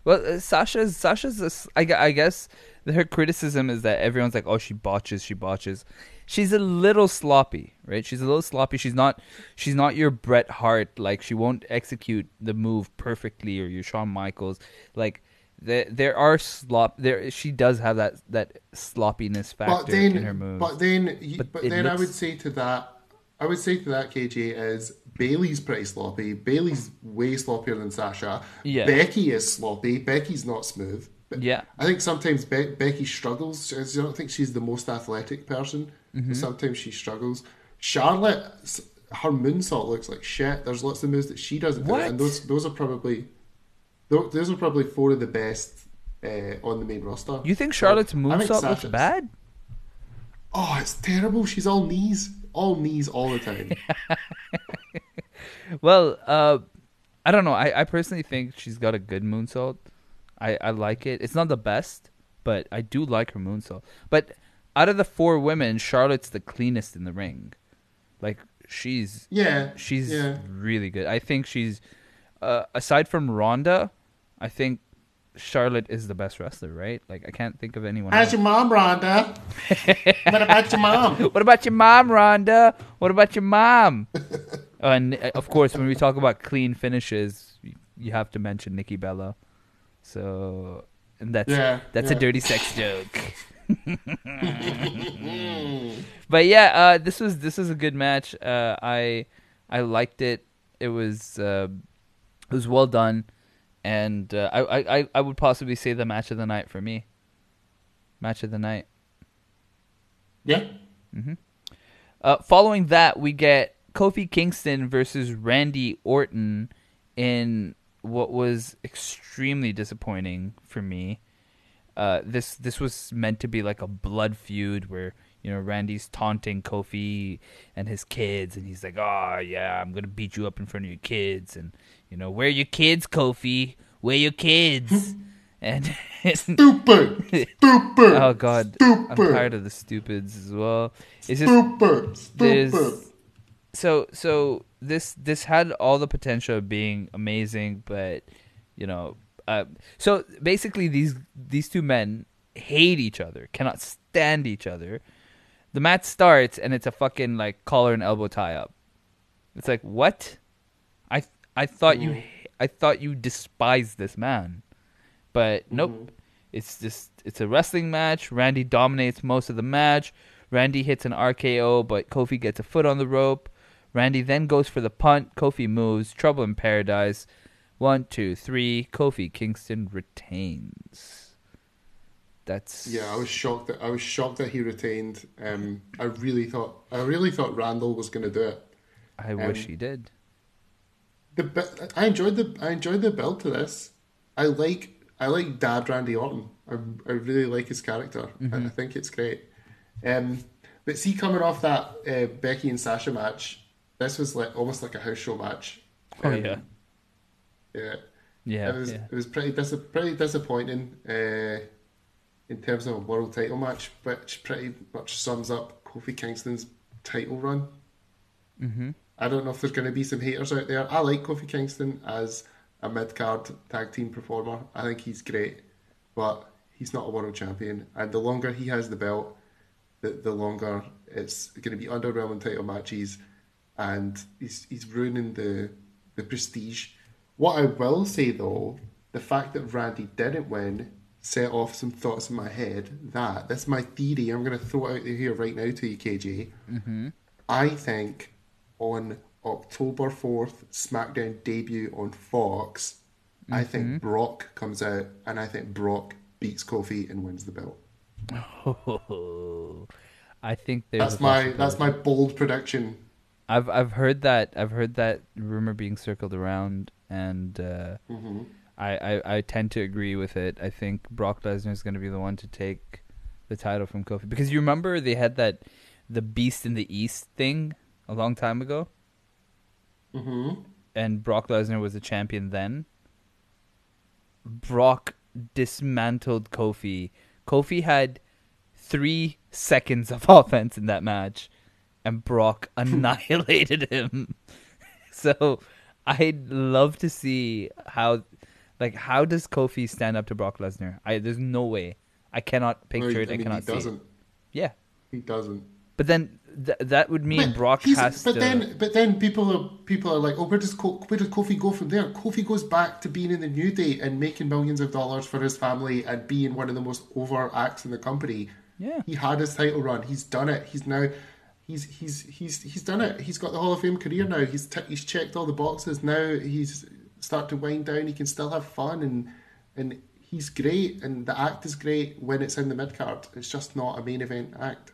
Well, uh, Sasha's Sasha's. I gu- I guess her criticism is that everyone's like, "Oh, she botches, she botches." She's a little sloppy, right? She's a little sloppy. She's not. She's not your Bret Hart. Like she won't execute the move perfectly, or your Shawn Michaels. Like there, there are slop. There, she does have that that sloppiness factor But then, in her moves. but then, But but, then I would say to that, I would say to that KJ is Bayley's pretty sloppy. Bayley's way sloppier than Sasha. Yeah. Becky is sloppy. Becky's not smooth. Yeah. I think sometimes Be- Becky struggles. I don't think she's the most athletic person. Mm-hmm. Sometimes she struggles. Charlotte, her moonsault looks like shit. There's lots of moves that she doesn't do, and those those are probably those are probably four of the best uh, on the main roster. you think Charlotte's moonsault looks bad? Oh, it's terrible. She's all knees, all knees all the time. Well, uh, I don't know. I, I personally think she's got a good moonsault. I, I like it. It's not the best, but I do like her moonsault. But out of the four women, Charlotte's the cleanest in the ring. Like she's yeah, she's yeah. really good. I think she's uh, aside from Ronda, I think Charlotte is the best wrestler. Right? Like I can't think of anyone. How's else. your mom, Ronda? what about your mom? What about your mom, Ronda? What about your mom? And uh, of course, when we talk about clean finishes, you have to mention Nikki Bella. So, and that's Yeah, that's a dirty sex joke. but yeah, uh, this was this was a good match. Uh, I I liked it. It was uh, it was well done, and uh, I, I I- would possibly say the match of the night for me. Match of the night. Yeah. Uh, following that, we get Kofi Kingston versus Randy Orton in what was extremely disappointing for me. Uh, this this was meant to be like a blood feud where you know Randy's taunting Kofi and his kids, and he's like, "Oh yeah, I'm gonna beat you up in front of your kids," and you know, where are your kids, Kofi? Where your kids? and Stupid. Stupid. oh god, stupid. I'm tired of the stupids as well. It's just Stupid. Stupid. so so this this had all the potential of being amazing but you know uh, so basically these these two men hate each other cannot stand each other the match starts and it's a fucking like collar and elbow tie up it's like what i thought you i thought you despised this man. But nope. It's just it's a wrestling match. Randy dominates most of the match. Randy hits an rko but kofi gets a foot on the rope. Randy then goes for the punt. Kofi moves. Trouble in paradise. One two three. Kofi kingston retains. That's Yeah, I was shocked that I was shocked that he retained. Um, I really thought I really thought Randall was going to do it. i wish um, he did The I enjoyed the I enjoyed the build to this. I like I like Dad Randy Orton. I, I really like his character. I, I think it's great. Um, but see, coming off that uh, Becky and Sasha match, this was like almost like a house show match. oh Um, yeah yeah. yeah it was yeah. it was pretty dis- pretty disappointing uh, in terms of a world title match, which pretty much sums up Kofi Kingston's title run. mm-hmm. I don't know if there's going to be some haters out there. I like Kofi Kingston as a mid card tag team performer. I think he's great, but he's not a world champion. And the longer he has the belt, the, the longer it's going to be underwhelming title matches, and he's he's ruining the the prestige. What I will say though, the fact that Randy didn't win set off some thoughts in my head that that's my theory. I'm going to throw it out there here right now to you, KJ. Mm-hmm. I think on October 4th, SmackDown debut on Fox, I think Brock comes out and I think Brock beats Kofi and wins the belt. I think That's my that's my bold prediction. I've I've heard that I've heard that rumor being circled around, and uh, Mm-hmm. I, I I tend to agree with it. I think Brock Lesnar is going to be the one to take the title from Kofi because you remember they had that the Beast in the East thing a long time ago, Mm-hmm. and Brock Lesnar was the champion then. Brock dismantled Kofi. Kofi had three seconds of offense in that match, and Brock annihilated him. So I'd love to see how, like, how does Kofi stand up to Brock Lesnar? I there's no way. I cannot picture it. I, I cannot he see. Doesn't. Yeah, He doesn't. but then th- that would mean But Brock has but to. then, but then people are people are like, oh, where does Co- where does Kofi go from there? Kofi goes back to being in the New Day and making millions of dollars for his family and being one of the most over acts in the company. Yeah. he had his title run. He's done it. He's now. He's he's he's he's done it. He's got the Hall of Fame career now. He's t- he's checked all the boxes. Now he's start to wind down. He can still have fun and and he's great. And the act is great when it's in the mid card. It's just not a main event act.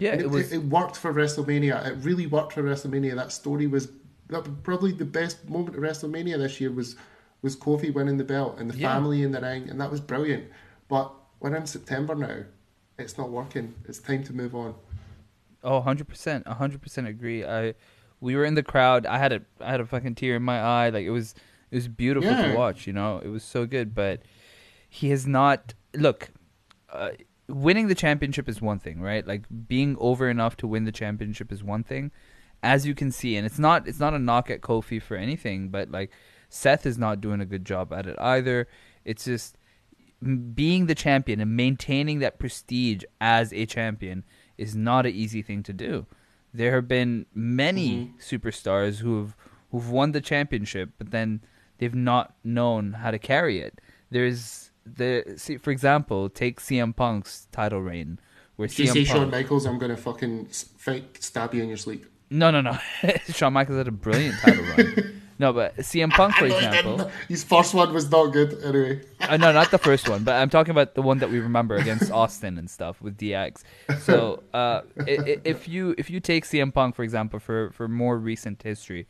Yeah, And it was. it, worked for WrestleMania. It really worked for WrestleMania. That story was that probably the best moment of WrestleMania this year was was Kofi winning the belt and the Yeah. family in the ring, and that was brilliant. But we're in September now. It's not working. It's time to move on. Oh, 100%. 100% agree. I we were in the crowd. I had a I had a fucking tear in my eye. Like it was it was beautiful Yeah. to watch, you know. It was so good, but he has not look uh, winning the championship is one thing, right? Like being over enough to win the championship is one thing. As you can see, and it's not it's not a knock at Kofi for anything, but like Seth is not doing a good job at it either. It's just being the champion and maintaining that prestige as a champion is not an easy thing to do. There have been many mm-hmm. superstars who've who've won the championship, but then they've not known how to carry it. There's the see, for example, take CM Punk's title reign, where If you CM say Punk. Shawn Michaels, I'm gonna fucking fake stab you in your sleep. no, no, no. Shawn Michaels had a brilliant title run. No, but CM Punk, for example. His first one was not good. Anyway, Uh, no, not the first one, but I'm talking about the one that we remember against Austin and stuff with DX. So, uh, i- i- if you if you take CM Punk for example for for more recent history,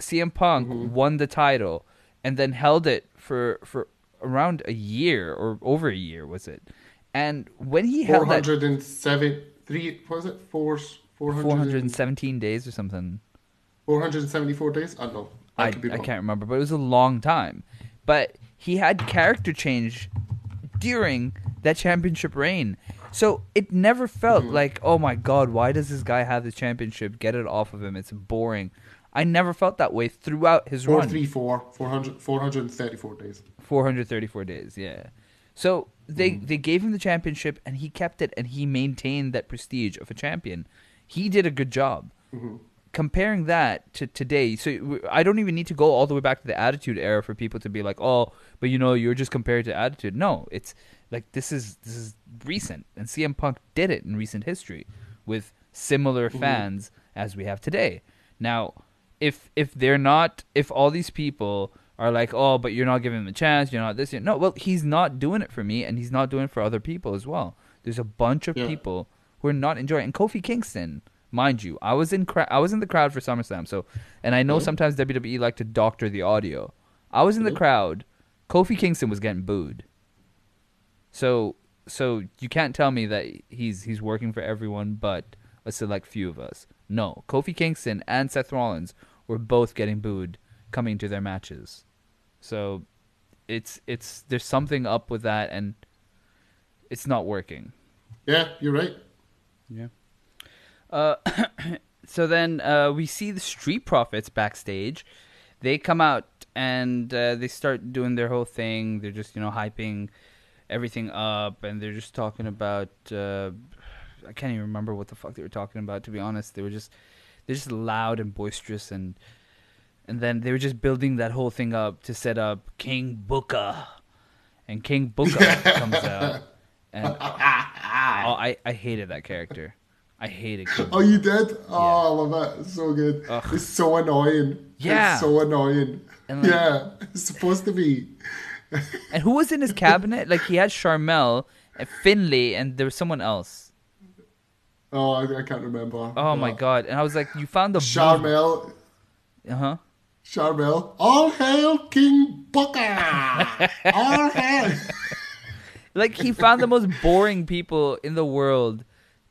CM Punk won the title and then held it for for around a year or over a year was it? And when he held that hundred and seven, three. What was it? Four, 400 417 days or something, 474 days. I don't know. I, I, I can't remember, but it was a long time. But he had character change during that championship reign. So it never felt Mm-hmm. like, oh my god, why does this guy have this championship? Get it off of him. It's boring. I never felt that way throughout his Four run. three four, 400, 434 days. 434 days, yeah. So they Mm-hmm. they gave him the championship and he kept it and he maintained that prestige of a champion. He did a good job. Mm-hmm. Comparing that to today, so I don't even need to go all the way back to the Attitude Era for people to be like, "Oh, but you know, you're just compared to Attitude." No, it's like this is this is recent, and CM Punk did it in recent history with similar fans as we have today. Now, if if they're not, if all these people are like, "Oh, but you're not giving him a chance. You're not this." You're, no, well, he's not doing it for me, and he's not doing it for other people as well. There's a bunch of Yeah. people who are not enjoying. And Kofi Kingston, mind you, I was in cra- I was in the crowd for SummerSlam, so and I know sometimes WWE like to doctor the audio. I was in the crowd. Kofi Kingston was getting booed. So so you can't tell me that he's he's working for everyone but a select few of us. No, Kofi Kingston and Seth Rollins were both getting booed coming to their matches. So it's it's there's something up with that and it's not working. Yeah, you're right. Yeah. Uh, so then uh, we see the Street Profits backstage. They come out and uh, they start doing their whole thing. They're just you know hyping everything up, and they're just talking about. Uh, I can't even remember what the fuck they were talking about. To be honest, they were just they're just loud and boisterous, and and then they were just building that whole thing up to set up King Booker, and King Booker comes out, and oh, I I hated that character. I hated King. Oh, you did? Oh, I love it. It's so good. Ugh. It's so annoying. Yeah. It's so annoying. Like- yeah, it's supposed to be. And who was in his cabinet? Like he had Sharmell, and Finlay, and there was someone else. Oh, I, I can't remember. Oh my god! And I was like, you found the Sharmell. Uh huh. Sharmell, all hail King Booker! all hail. Like he found the most boring people in the world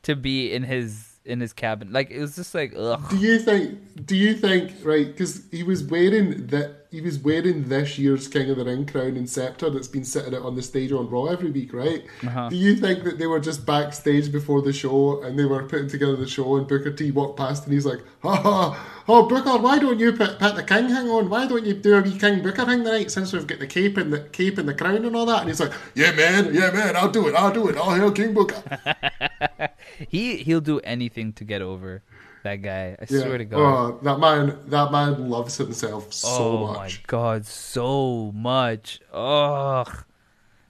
to be in his in his cabin. Like it was just like ugh. Do you think? Do you think? Right, because he was wearing that. He was wearing this year's King of the Ring crown and scepter that's been sitting out on the stage on Raw every week, right? Uh-huh. Do you think that they were just backstage before the show and they were putting together the show and Booker T walked past and he's like, ha ha, oh Booker, why don't you put, put the king hang on? Why don't you do a wee King Booker thing tonight since we've got the cape and the cape and the crown and all that? And he's like, yeah man, yeah man, I'll do it, I'll do it, I'll hail King Booker. He he'll do anything to get over that guy. I Yeah. swear to God. Oh, that man, that man loves himself so oh much. Oh my god, so much. Ugh.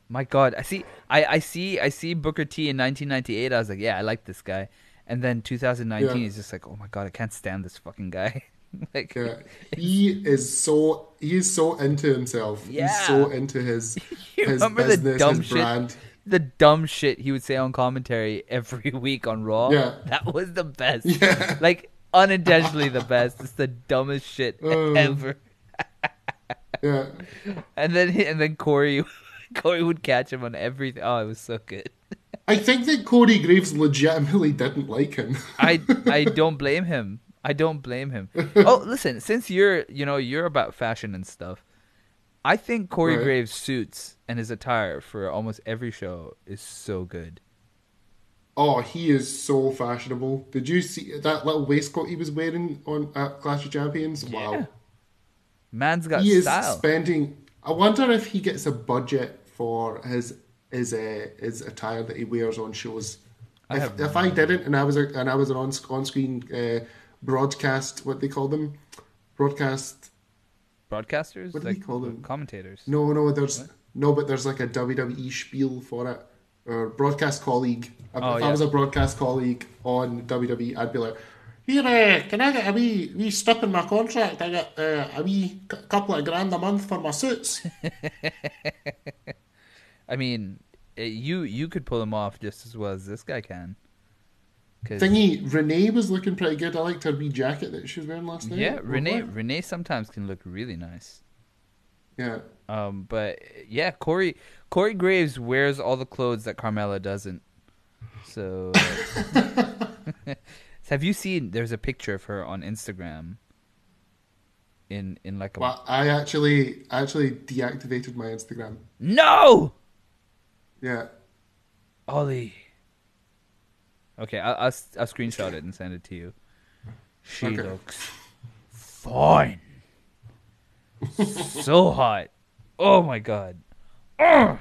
My god. I see I, I see I see Booker T in nineteen ninety eight, I was like, Yeah, I like this guy. And then two thousand nineteen Yeah. he's just like, Oh my god, I can't stand this fucking guy. like Yeah, he is so he is so into himself. Yeah. He's so into his his business, dumb his shit? The dumb shit he would say on commentary every week on Raw. Yeah. That was the best. Yeah. Like unintentionally the best. It's the dumbest shit Oh. ever. Yeah, And then and then Corey Corey would catch him on everything. Oh, it was so good. I think that Corey Graves legitimately didn't like him. I I don't blame him. I don't blame him. Oh, listen, since you're you know you're about fashion and stuff, I think Corey Right. Graves' suits and his attire for almost every show is so good. oh, he is so fashionable. Did you see that little waistcoat he was wearing on at Clash of Champions? Yeah. Wow, Man's got he is spending. I wonder if he gets a budget for his his uh, his attire that he wears on shows. I if, if I didn't, and I was a, and I was an on on screen uh, broadcast, what they call them, broadcast. Broadcasters, What do like you call them? commentators. No, no, there's no, but there's like a WWE spiel for it, or broadcast colleague. If, Oh, if yeah. I was a broadcast colleague on WWE, I'd be like, "Here, uh, can I get a wee wee step in my contract? I get uh, a wee c- couple of grand a month for my suits." I mean, eh, you you could pull them off just as well as this guy can. 'Cause- Thingy, Renee was looking pretty good. I liked her wee jacket that she was wearing last night. yeah, Renee what? Renee sometimes can look really nice. Yeah. Um, but yeah, Corey Corey Graves wears all the clothes that Carmella doesn't. So, have you seen? There's a picture of her on Instagram. In in like a Well, I actually actually deactivated my Instagram. no, Yeah. Ollie. Okay, I'll, I'll I'll screenshot it and send it to you. She Okay. looks fine, so hot. Oh my god. Ugh.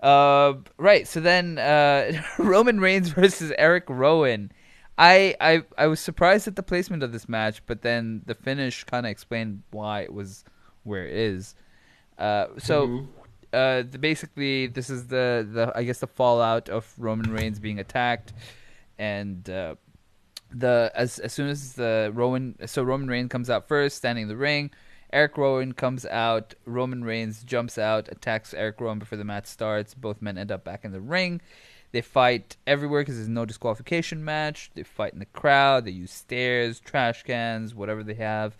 Uh, right. So then, uh, Roman Reigns versus Eric Rowan. I, I I was surprised at the placement of this match, but then the finish kind of explained why it was where it is. Uh, so Mhm. Uh, the, basically, this is the, the I guess the fallout of Roman Reigns being attacked, and uh, the as as soon as the Roman so Roman Reigns comes out first, standing in the ring. Eric Rowan comes out. Roman Reigns jumps out, attacks Eric Rowan before the match starts. Both men end up back in the ring. They fight everywhere because there's no disqualification match. They fight in the crowd. They use stairs, trash cans, whatever they have.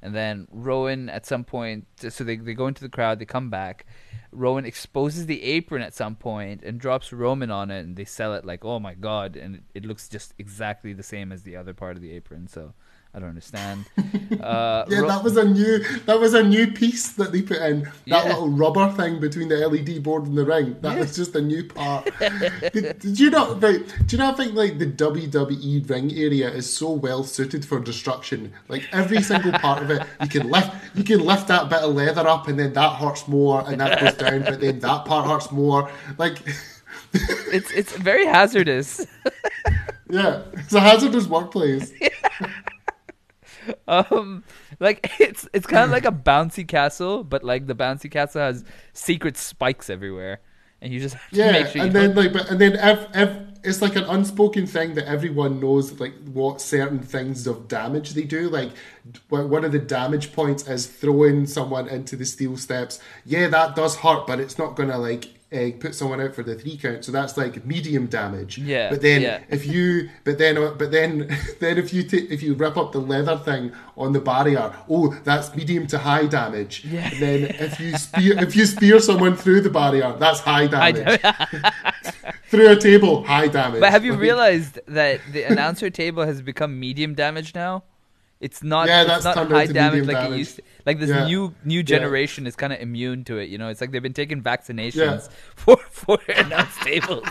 And then Rowan, at some point, so they, they go into the crowd, they come back. Rowan exposes the apron at some point and drops Roman on it, and they sell it like, oh my god. And it, it looks just exactly the same as the other part of the apron. So I don't understand. Uh, Yeah, Ro- that was a new that was a new piece that they put in. That Yeah. little rubber thing between the LED board and the ring. That was just a new part. did, did you not do you not think like the WWE ring area is so well suited for destruction? Like every single part of it, you can lift you can lift that bit of leather up and then that hurts more and that goes down, but then that part hurts more. Like it's it's very hazardous. yeah, it's a hazardous workplace. um like it's it's kind of like a bouncy castle but like the bouncy castle has secret spikes everywhere and you just have to Yeah, make sure you and don't- then like, but and then ev- ev- it's like an unspoken thing that everyone knows, like what certain things of damage they do. Like one of the damage points is throwing someone into the steel steps. Yeah, that does hurt, but it's not gonna like uh, put someone out for the three count. So that's like medium damage. Yeah, But then yeah. if you, but then, uh, but then, then if you ta if you rip up the leather thing on the barrier, oh, that's medium to high damage. Yeah. And then if you spear, if you spear someone through the barrier, that's high damage. through a table, high damage. But have you realized that the announcer table has become medium damage now? It's not. Yeah, it's that's not high damage like it used. To. Like this Yeah. new new Yeah. generation is kind of immune to it. You know, it's like they've been taking vaccinations Yeah. for for announce tables.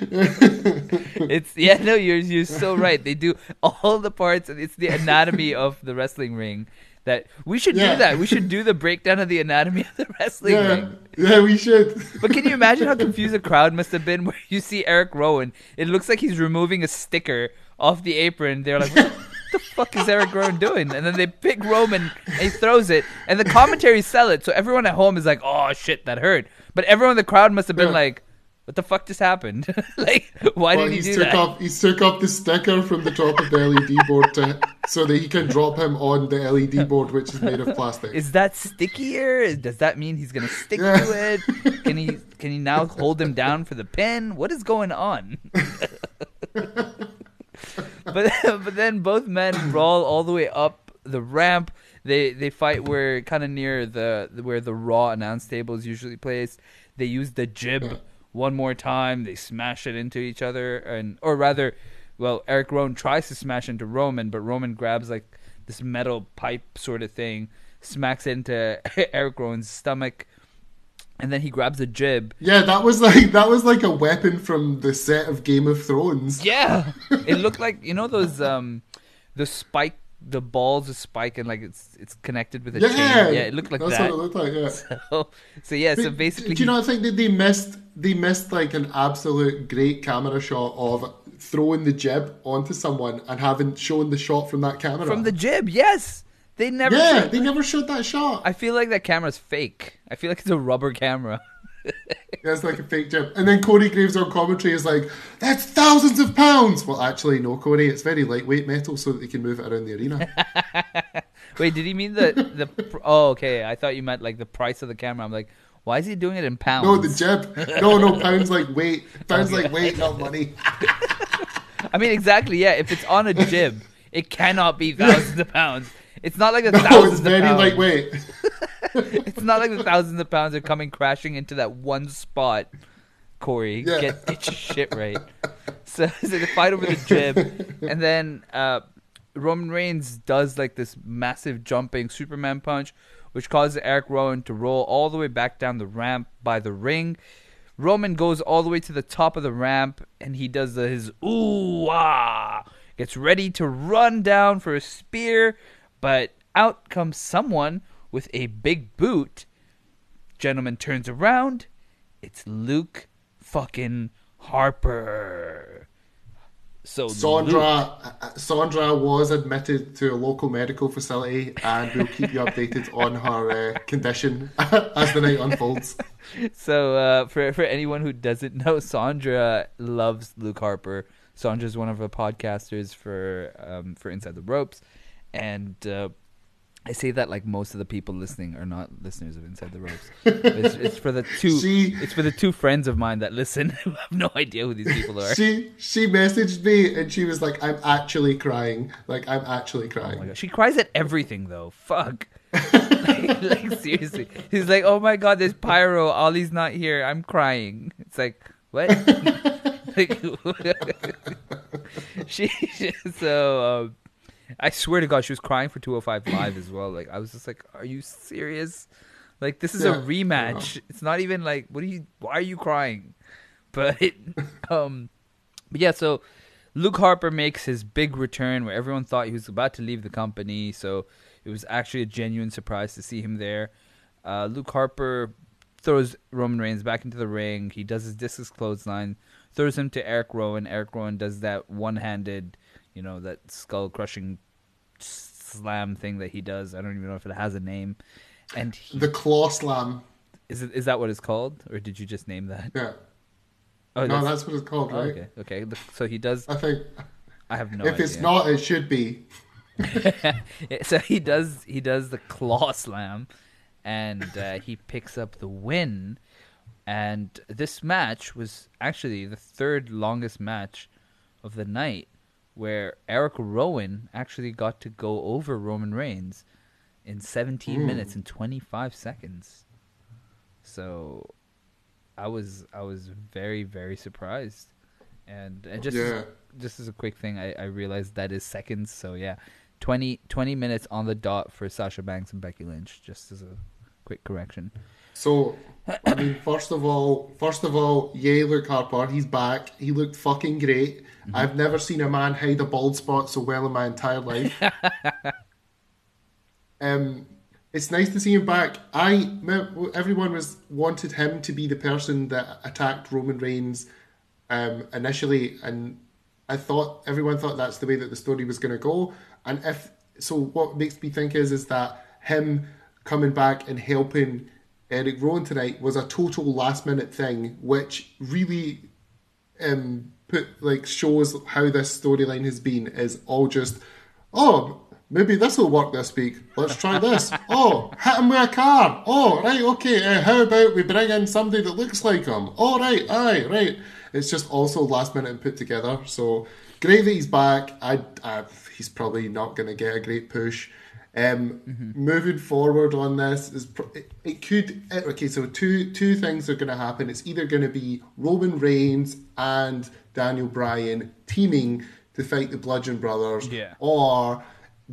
it's yeah, no, you're you're so right. They do all the parts. It's the anatomy of the wrestling ring. That we should Yeah. do that. We should do the breakdown of the anatomy of the wrestling Yeah, ring. yeah, we should. But can you imagine how confused the crowd must have been where you see Eric Rowan? It looks like he's removing a sticker off the apron. They're like, what the fuck is Eric Rowan doing? And then they pick Roman and he throws it. And the commentaries sell it. So everyone at home is like, oh shit, that hurt. But everyone in the crowd must have been Yeah. like, what the fuck just happened? like, why Well, did he do took that? off he's took off the sticker from the top of the LED board to, so that he can drop him on the LED board, which is made of plastic. Is that stickier? Does that mean he's gonna stick Yeah. to it? Can he can he now hold him down for the pin? What is going on? but but then both men brawl all the way up the ramp. They they fight where kind of near the where the Raw announce table is usually placed. They use the jib. One more time. They smash it into each other, and or rather, well, Eric Rowan tries to smash into Roman, but Roman grabs like this metal pipe sort of thing, smacks it into Eric Rowan's stomach, and then he grabs a jib. Yeah, that was like that was like a weapon from the set of Game of Thrones. Yeah, it looked like you know those um, the spike, the balls spike, and like it's it's connected with a Yeah, chain. Yeah, it looked like that's that. what it looked like. Yeah. So, so yeah, so But basically, do you not think that they missed they missed like an absolute great camera shot of throwing the jib onto someone and having shown the shot from that camera from the jib, yes, they never. yeah showed- they never showed that shot I feel like that camera's fake. I feel like it's a rubber camera. it's like a fake jib and then Corey Graves on commentary is like that's thousands of pounds well actually no Corey it's very lightweight metal so that they can move it around the arena Wait, did he mean the the? Oh, okay. I thought you meant like the price of the camera. I'm like, why is he doing it in pounds? no the jib no no pounds like weight pounds like weight not money I mean, exactly. Yeah, if it's on a jib, it cannot be thousands of pounds. It's not like the no thousands it's very lightweight It's not like the thousands of pounds are coming crashing into that one spot. Corey, Yeah. get get your shit right. So, so they fight over the jib, and then uh, Roman Reigns does like this massive jumping Superman punch, which causes Eric Rowan to roll all the way back down the ramp by the ring. Roman goes all the way to the top of the ramp, and he does the, his ooh ah, gets ready to run down for a spear, but out comes someone with a big boot. Gentleman turns around. It's Luke fucking Harper. So Sandra, uh, Sandra was admitted to a local medical facility, and we'll keep you updated on her uh, condition as the night unfolds. So uh, for for anyone who doesn't know, Sandra loves Luke Harper. Sandra's one of our podcasters for um, for Inside the Ropes, and uh, I say that like most of the people listening are not listeners of Inside the Ropes. it's, it's for the two. She- it's for the two friends of mine that listen who have no idea who these people are. She she messaged me and she was like, "I'm actually crying. Like I'm actually Oh crying." God. She cries at everything though. Fuck. like, like, seriously. He's like, oh my god, there's pyro. Ollie's not here. I'm crying. It's like what? like, she, she- so um, I swear to God, she was crying for 205 live as well. Like I was just like, are you serious? Like this is Yeah, a rematch. It's not even like what are you? Why are you crying? But um, but yeah, so Luke Harper makes his big return where everyone thought he was about to leave the company. So it was actually a genuine surprise to see him there. Uh, Luke Harper throws Roman Reigns back into the ring. He does his discus clothesline, throws him to Eric Rowan. Eric Rowan does that one-handed, you know, that skull-crushing slam thing that he does. I don't even know if it has a name. And he, The claw slam. is it is that what it's called, or did you just name that? Yeah. Oh, no, that's- that's, what it's called, Oh, right? okay, okay. So he does. I think I have no if idea. it's not, it should be. so he does he does the claw slam and uh, he picks up the win and this match was actually the third longest match of the night where Eric Rowan actually got to go over Roman Reigns in 17 Ooh. minutes and 25 seconds so I was I was very very surprised and and just Yeah. just as a quick thing, I, I realized that is seconds. So yeah, 20, 20 minutes on the dot for Sasha Banks and Becky Lynch. Just as a quick correction. So, I mean, first of all, first of all, yay, Luke Harper, he's back. He looked fucking great. I've never seen a man hide a bald spot so well in my entire life. um, it's nice to see him back. I everyone was wanted him to be the person that attacked Roman Reigns um, initially, and I thought everyone thought that's the way that the story was going to go. And if so, what makes me think is is that him coming back and helping Eric Rowan tonight was a total last minute thing, which really um, put like shows how this storyline has been. Is all just oh. Maybe this will work this week. Let's try this. Oh, hit him with a car. Oh, right, okay. Uh, how about we bring in somebody that looks like him? All right, aye, right. It's just also last minute and put together. So great that he's back. I, I he's probably not going to get a great push. Um, Moving forward on this is pr- it, it could eh, okay. So two two things are going to happen. It's either going to be Roman Reigns and Daniel Bryan teaming to fight the Bludgeon Brothers, Yeah. or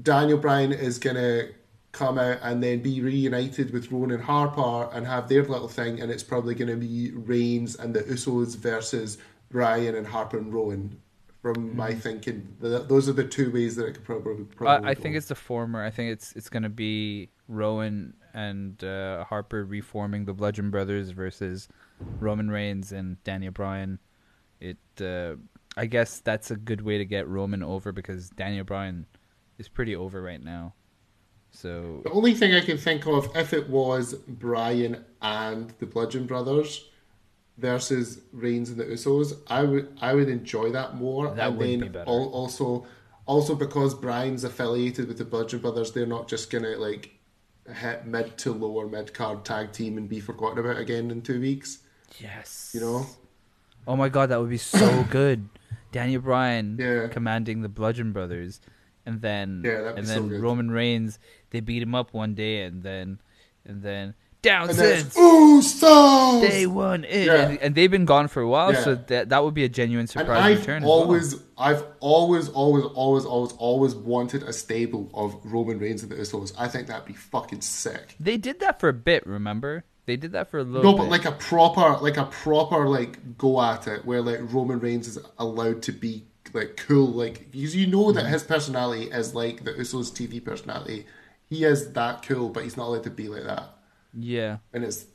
Daniel Bryan is going to come out and then be reunited with Ronan Harper and have their little thing, and it's probably going to be Reigns and the Usos versus Bryan and Harper and Rowan. From my thinking, those are the two ways that it could probably. probably Uh, I go. think it's the former. I think it's it's going to be Rowan and uh, Harper reforming the Bludgeon Brothers versus Roman Reigns and Daniel Bryan. It uh, I guess that's a good way to get Roman over because Daniel Bryan is pretty over right now. So The only thing I can think of, if it was Bryan and the Bludgeon Brothers versus Reigns and the Usos, I would I would enjoy that more. That and would then be better. al- also, also because Bryan's affiliated with the Bludgeon Brothers, they're not just gonna like hit mid to lower mid card tag team and be forgotten about again in two weeks. yes, You know, Oh my god, that would be so good. Daniel Bryan Yeah. commanding the Bludgeon Brothers, and then Yeah, and then good. Roman Reigns they beat him up one day, and then and then down and since it's Usos. day one, it, Yeah. and, and they've been gone for a while, so that that would be a genuine And surprise I've return. as well. always, I've always, always, always, always, always wanted a stable of Roman Reigns and the Usos. I think that'd be fucking sick. they did that for a bit. Remember, they did that for a little. No, bit. but like a proper, like a proper, like go at it, where like Roman Reigns is allowed to be like cool, like because you know Mm-hmm. that his personality is like the Usos' TV personality. He is that cool, but he's not allowed to be like that, yeah, and it's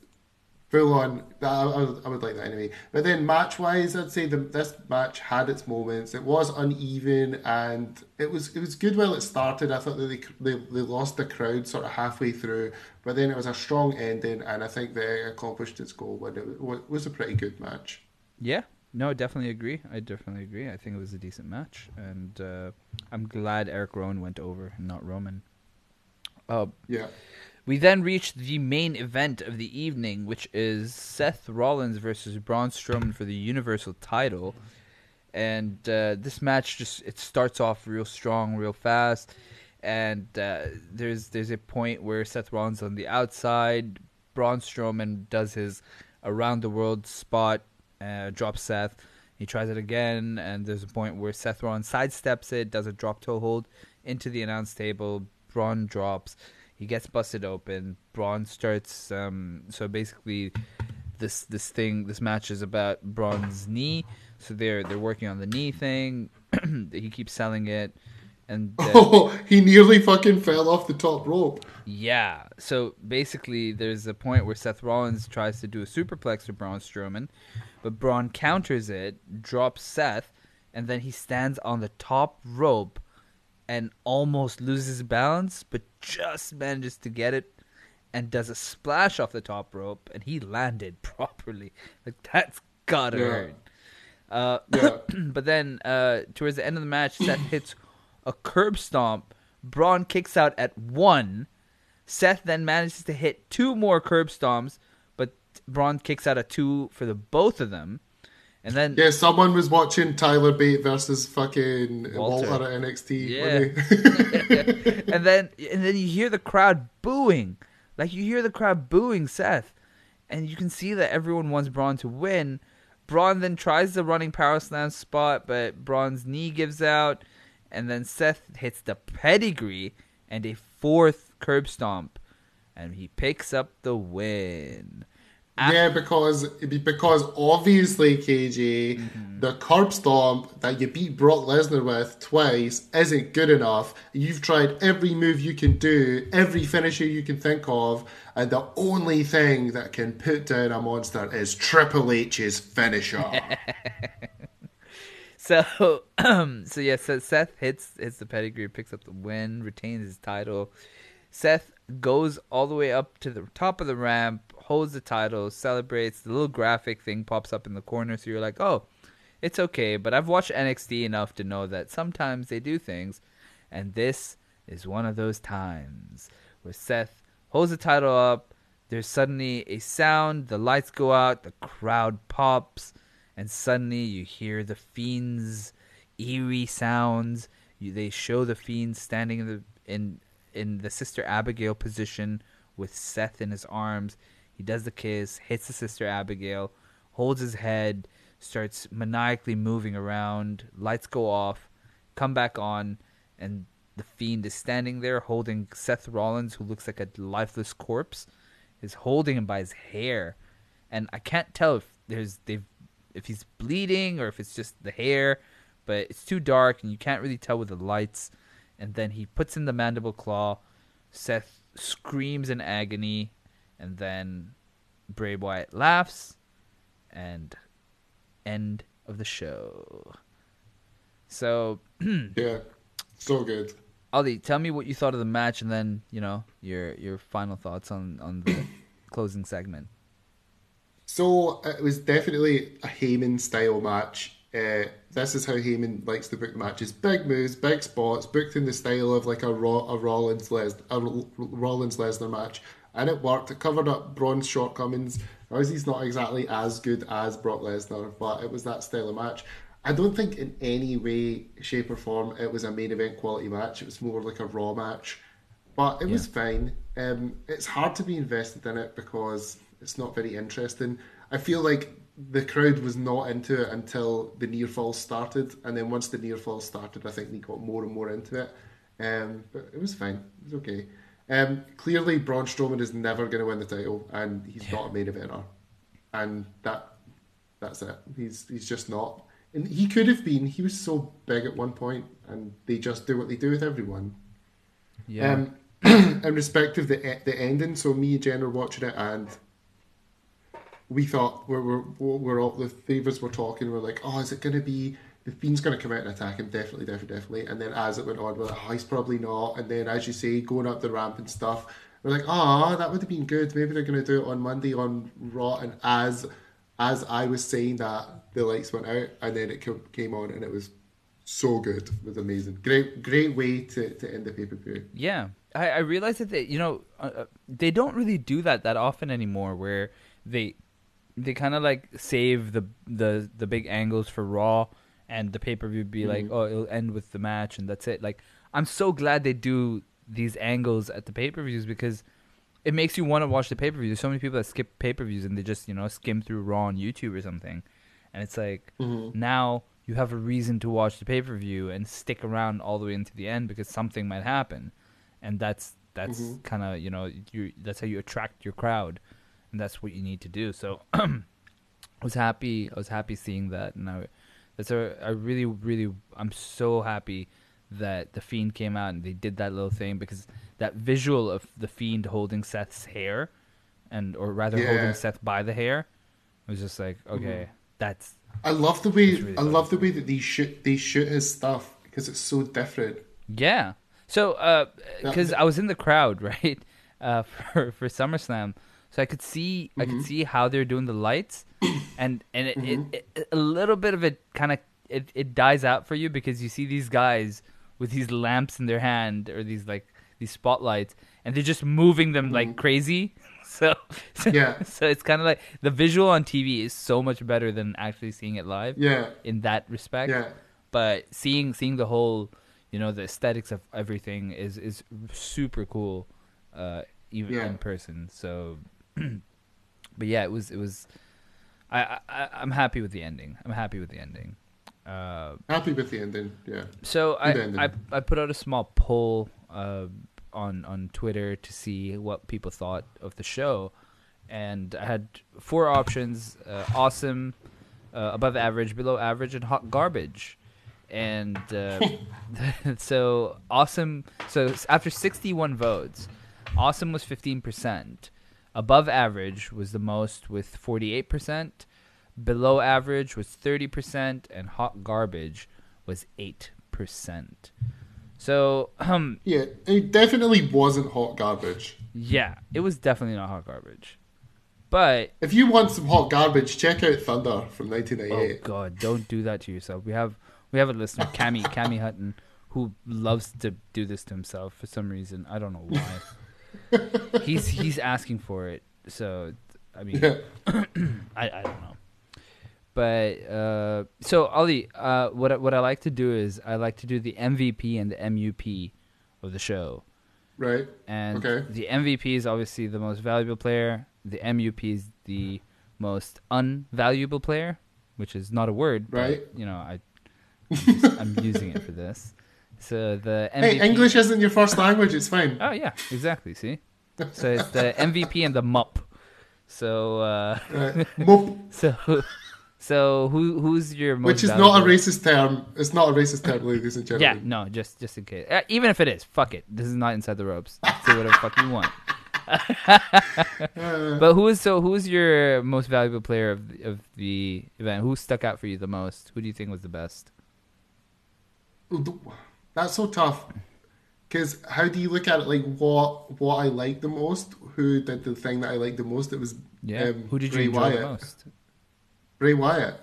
full on. I, I, would, I would like that anyway. But then match wise, I'd say the, this match had its moments. It was uneven, and it was it was good while it started. I thought that they they, they lost the crowd sort of halfway through, but then it was a strong ending, and I think they accomplished its goal. And it was, was a pretty good match. yeah. No, I definitely agree. I definitely agree. I think it was a decent match, and uh, I'm glad Eric Rowan went over and not Roman. Uh, Yeah. We then reach the main event of the evening, which is Seth Rollins versus Braun Strowman for the Universal title. And uh, this match just it starts off real strong, real fast. And uh, there's there's a point where Seth Rollins on the outside, Braun Strowman does his around the world spot, uh, drops Seth. He tries it again, and there's a point where Seth Rollins sidesteps it, does a drop toe hold into the announce table. Braun drops. He gets busted open. Braun starts. Um, so basically, this this thing, this match is about Braun's knee. So they're they're working on the knee thing. he keeps selling it, and then, Oh, he nearly fucking fell off the top rope. yeah. So basically, there's a point where Seth Rollins tries to do a superplex to Braun Strowman, but Braun counters it, drops Seth, and then he stands on the top rope and almost loses balance, but just manages to get it and does a splash off the top rope, and he landed properly. Like that's gotta Yeah. hurt. Uh, Yeah. but then uh, towards the end of the match, Seth hits a curb stomp. Braun kicks out at one. Seth then manages to hit two more curb stomps, but Braun kicks out at two for the both of them. And then Yeah, someone was watching Tyler Bate versus fucking Walter. Walter, at NXT. Yeah. and then and then you hear the crowd booing. Like you hear the crowd booing Seth. And you can see that everyone wants Braun to win. Braun then tries the running power slam spot, but Braun's knee gives out. And then Seth hits the pedigree and a fourth curb stomp. And he picks up the win. Yeah, because because obviously KJ, Mm-hmm. the curb stomp that you beat Brock Lesnar with twice isn't good enough. You've tried every move you can do, every finisher you can think of, and the only thing that can put down a monster is Triple H's finisher. So, so yeah, so Seth hits hits the pedigree, picks up the win, retains his title. Seth goes all the way up to the top of the ramp, holds the title, celebrates. The little graphic thing pops up in the corner, so you're like, oh, it's okay. But I've watched NXT enough to know that sometimes they do things, and this is one of those times where Seth holds the title up. There's suddenly a sound, the lights go out, the crowd pops, and suddenly you hear the fiend's eerie sounds. You, they show the fiend standing in the in in the sister Abigail position with Seth in his arms. He does the kiss, hits the sister Abigail, holds his head, starts maniacally moving around. Lights go off, come back on, and the fiend is standing there holding Seth Rollins, who looks like a lifeless corpse, is holding him by his hair, and I can't tell if there's they've if he's bleeding or if it's just the hair, but it's too dark and you can't really tell with the lights. And then he puts in the mandible claw. Seth screams in agony, and then Bray Wyatt laughs, and end of the show. So, yeah, so good. Ollie, tell me what you thought of the match, and then you know your your final thoughts on on the closing segment. So it was definitely a Heyman style match. Uh, this is how Heyman likes to book matches: big moves, big spots, booked in the style of like a, Raw, a Rollins Les, a Rollins Lesnar match, and it worked. It covered up Braun's shortcomings. Obviously, he's not exactly as good as Brock Lesnar, but it was that style of match. I don't think in any way, shape, or form it was a main event quality match. It was more like a Raw match, but it was fine. Um, it's hard to be invested in it because it's not very interesting. I feel like the crowd was not into it until the near fall started, and then once the near fall started, I think they got more and more into it. Um, but it was fine. It was okay. Um, clearly, Braun Strowman is never going to win the title, and he's not a main eventer, and that that's it. He's he's just not. And he could have been. He was so big at one point, and they just do what they do with everyone. Yeah, Um, in respect of the the ending, so me and Jen were watching it, and we thought we're we're, we're all the us were talking. We're like, oh, is it going to be the fiend's going to come out and attack him? Definitely, definitely, definitely. And then as it went on, we're like, oh, he's probably not. And then as you say, going up the ramp and stuff, we're like, oh, that would have been good. Maybe they're going to do it on Monday on Raw. And as as I was saying that, the lights went out, and then it came on, and it was so good. It was amazing. Great, great way to, to end the pay per view. Yeah, I, I realize that they, you know, uh, uh, they don't really do that that often anymore. Where they, they kind of like save the the the big angles for Raw, and the pay per view be like, mm-hmm. oh, it'll end with the match, and that's it. Like, I'm so glad they do these angles at the pay per views because it makes you want to watch the pay per view. There's so many people that skip pay per views and they just you know skim through Raw on YouTube or something, and it's like mm-hmm. now you have a reason to watch the pay per view and stick around all the way into the end because something might happen, and that's that's mm-hmm. kind of you know you that's how you attract your crowd, and that's what you need to do. So I was happy. I was happy seeing that, and I that's a I really really I'm so happy that the fiend came out and they did that little thing because that visual of the fiend holding Seth's hair, and or rather Yeah. holding Seth by the hair, was just like okay, that's I love the way really I love the way that they shoot they shoot his stuff because it's so different. Yeah. So, uh, because I was in the crowd, right, uh, for for SummerSlam, so I could see I Mm-hmm. could see how they're doing the lights, and and it, it, it, a little bit of it kind of it, it dies out for you because you see these guys with these lamps in their hand or these like these spotlights, and they're just moving them like crazy. So, so Mm-hmm. Yeah. so it's kind of like the visual on TV is so much better than actually seeing it live Yeah, in that respect yeah, but seeing seeing the whole you know the aesthetics of everything is is super cool uh even Yeah. in person so but yeah it was it was I, I i'm happy with the ending i'm happy with the ending uh happy with the ending. Yeah, so I, ending. I I put out a small poll uh, on on Twitter to see what people thought of the show, and I had four options: uh, awesome, uh, above average, below average, and hot garbage. And uh, so awesome. So after sixty one votes, awesome was fifteen percent. Above average was the most with forty eight percent. Below average was 30%, and hot garbage was 8%. So, um, yeah. It definitely wasn't hot garbage. yeah, it was definitely not hot garbage. But, If you want some hot garbage, check out Thunder from oh 1998. god, don't do that to yourself. We have we have a listener, Cammy, Cammy Hutton, who loves to do this to himself for some reason. I don't know why. he's he's asking for it. So, I mean, Yeah. I, I don't know. But uh, so Ali, uh, what I- what I like to do is I like to do the MVP and the MUP of the show, Right. and Okay. the MVP is obviously the most valuable player. The MUP is the most unvaluable player, which is not a word, Right. But, you know, I I'm, just- I'm using it for this. So the MVP. Hey, English isn't your first language. It's fine. Oh yeah, exactly. See, so it's the MVP and the MUP. So uh, Right. Mope, so so who who's your most which is not a racist term. It's not a racist term, ladies and gentlemen. Yeah, no, just just in case. Uh, even if it is, fuck it. This is not inside the ropes. Say whatever fuck you want. but who is so? Who's your most valuable player of the, of the event? Who stuck out for you the most? Who do you think was the best? That's so tough. Because how do you look at it? Like what what I liked the most? Who did the thing that I liked the most? It was Yeah, um, who did you Bray enjoy Wyatt. the most? Bray Wyatt.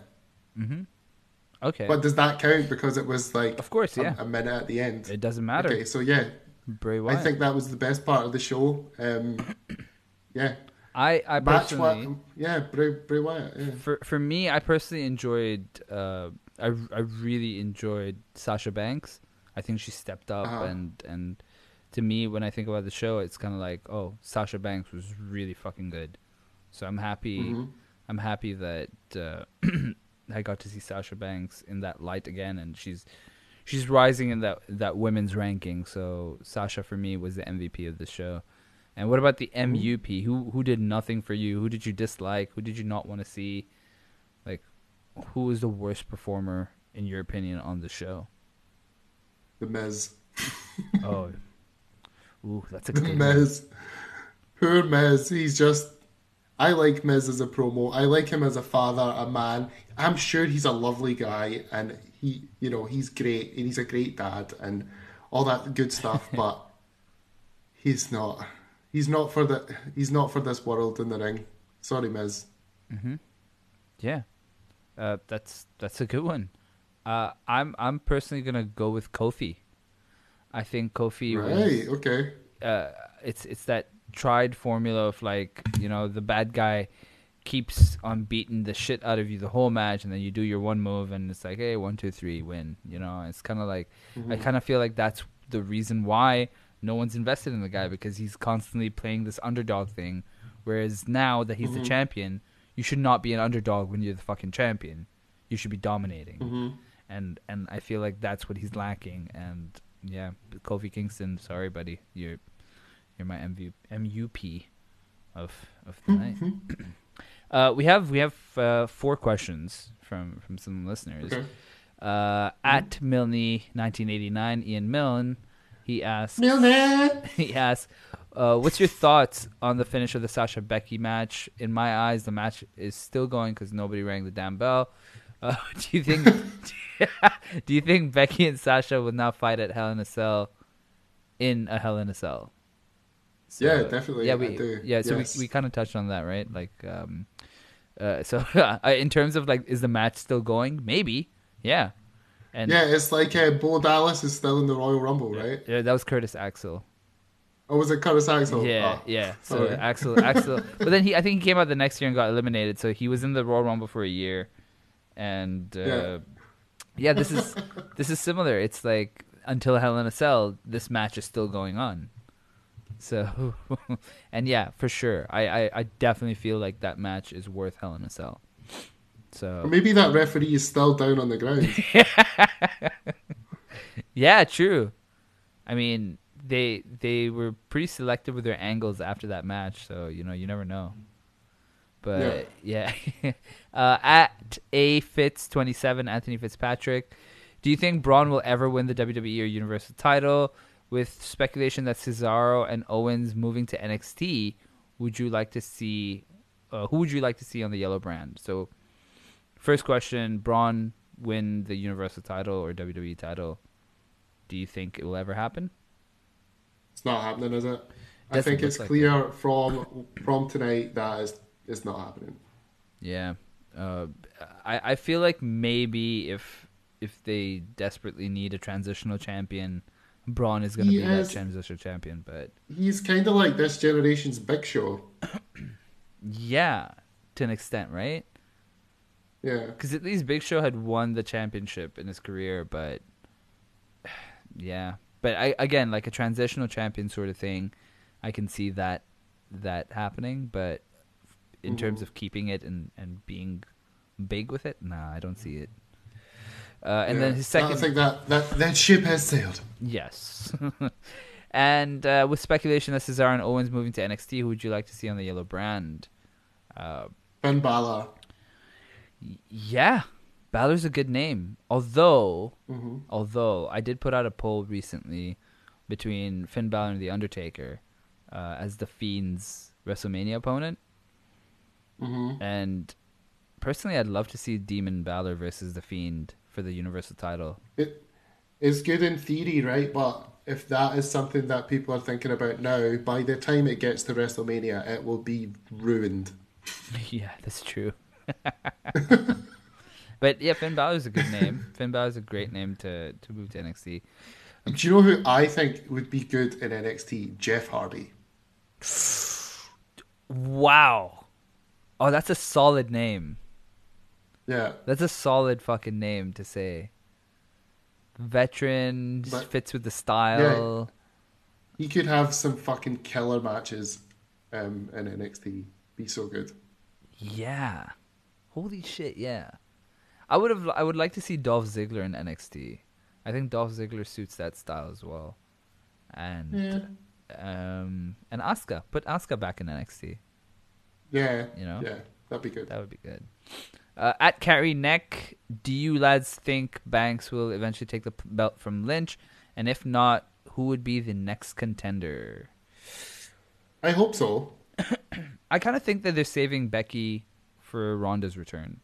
Okay, But does that count because it was like of course, yeah. a, minute at the end? it doesn't matter. Okay, so yeah, Bray I think that was the best part of the show. Um, yeah, I I match personally. Wyatt, yeah, Bray, Bray Wyatt. Yeah. for for me, I personally enjoyed. Uh, I I really enjoyed Sasha Banks. I think she stepped up, Uh-huh. and and to me, when I think about the show, it's kind of like, oh, Sasha Banks was really fucking good. So I'm happy. Mhm. I'm happy that uh, I got to see Sasha Banks in that light again, and she's she's rising in that that women's ranking. So Sasha for me was the MVP of the show. And what about the MUP? Who who did nothing for you? Who did you dislike? Who did you not want to see? Like, who was the worst performer in your opinion on the show? The Miz. Oh, ooh, that's a good one. Miz. Poor Miz. He's just. I like Miz as a promo. I like him as a father, a man. I'm sure he's a lovely guy, and he, you know, he's great, and he's a great dad, and all that good stuff. but he's not. He's not for the. He's not for this world in the ring. Sorry, Miz. Yeah, uh, that's that's a good one. Uh, I'm I'm personally gonna go with Kofi. I think Kofi was Right. Okay. uh, it's it's that tried formula of like you know the bad guy keeps on beating the shit out of you the whole match, and then you do your one move, and it's like hey one two three win. You know, it's kind of like I kind of feel like that's the reason why no one's invested in the guy because he's constantly playing this underdog thing. Whereas now that he's the champion, you should not be an underdog when you're the fucking champion. You should be dominating hmm and and I feel like that's what he's lacking. And yeah, Kofi Kingston, sorry, buddy, you're you're my MV, MUP of of the night. uh, we have we have uh, four questions from from some listeners. Okay. Uh, at Milne nineteen eighty nine, Ian Milne, he asks Milne. he asks, uh, "What's your thoughts on the finish of the Sasha Becky match? In my eyes, the match is still going because nobody rang the damn bell. Uh, do you think? do you think Becky and Sasha will now fight at Hell in a Cell? In a Hell in a Cell? So, Yeah, definitely, Yeah, we do. yeah. So Yes. we we kind of touched on that, right? Like, um, uh, so uh, in terms of like, is the match still going? Maybe. Yeah. And Yeah, it's like uh, Bo Dallas is still in the Royal Rumble, right? yeah, that was Curtis Axel. Or was it Curtis Axel? Yeah, Oh, yeah. So. Axel, Axel. But then he, I think he came out the next year and got eliminated. So he was in the Royal Rumble for a year, and uh, yeah. Yeah. this is this is similar. It's like until Hell in a Cell, this match is still going on. So, and yeah, for sure, I, I, I definitely feel like that match is worth Hell in a Cell. Or So maybe that referee is still down on the ground. yeah, true. I mean, they they were pretty selective with their angles after that match, so you know you never know. But yeah, uh, at a Fitz twenty seven, Anthony Fitzpatrick. Do you think Braun will ever win the WWE or Universal title? With speculation that Cesaro and Owens moving to NXT, would you like to see? Uh, who would you like to see on the yellow brand? So, first question: Braun win the Universal title or WWE title? Do you think it will ever happen? It's not happening, is it? I Doesn't think it's like clear from from tonight that is it's not happening. Yeah, uh, I I feel like maybe if if they desperately need a transitional champion, Braun is going to be that transitional champion. But He's kind of like this generation's Big Show. yeah, to an extent, right? Yeah. Because at least Big Show had won the championship in his career, but yeah. But I again like a transitional champion sort of thing, I can see that that happening. But in terms of keeping it and and being big with it, nah, I don't see it. Uh, and then Yeah. his second, I think that, that, that ship has sailed. yes. and uh, with speculation that Cesaro and Owens moving to NXT, who would you like to see on the yellow brand? Uh, Finn Balor. Yeah, Balor's a good name. Although, Mhm. although I did put out a poll recently between Finn Balor and The Undertaker uh, as the Fiend's WrestleMania opponent, hmm and personally, I'd love to see Demon Balor versus the Fiend for the Universal title. It's good in theory, right? But if that is something that people are thinking about now, by the time it gets to WrestleMania, it will be ruined. yeah, that's true. but yeah, Finn Balor is a good name. Finn Balor is a great name to to move to NXT. Do you know who I think would be good in NXT? Jeff Hardy. Wow. Oh, that's a solid name. Yeah. That's a solid fucking name to say. Veteran But- fits with the style. Yeah, He could have some fucking killer matches um, in NXT. Be so good. Yeah. Holy shit, yeah. I would have I would like to see Dolph Ziggler in NXT. I think Dolph Ziggler suits that style as well. And um and Asuka, put Asuka back in NXT. Yeah. You know? Yeah. That'd be good. That would be good. Uh, at Carry Neck, do you lads think Banks will eventually take the belt from Lynch? And if not, who would be the next contender? I hope so. I kind of think that they're saving Becky for Ronda's return.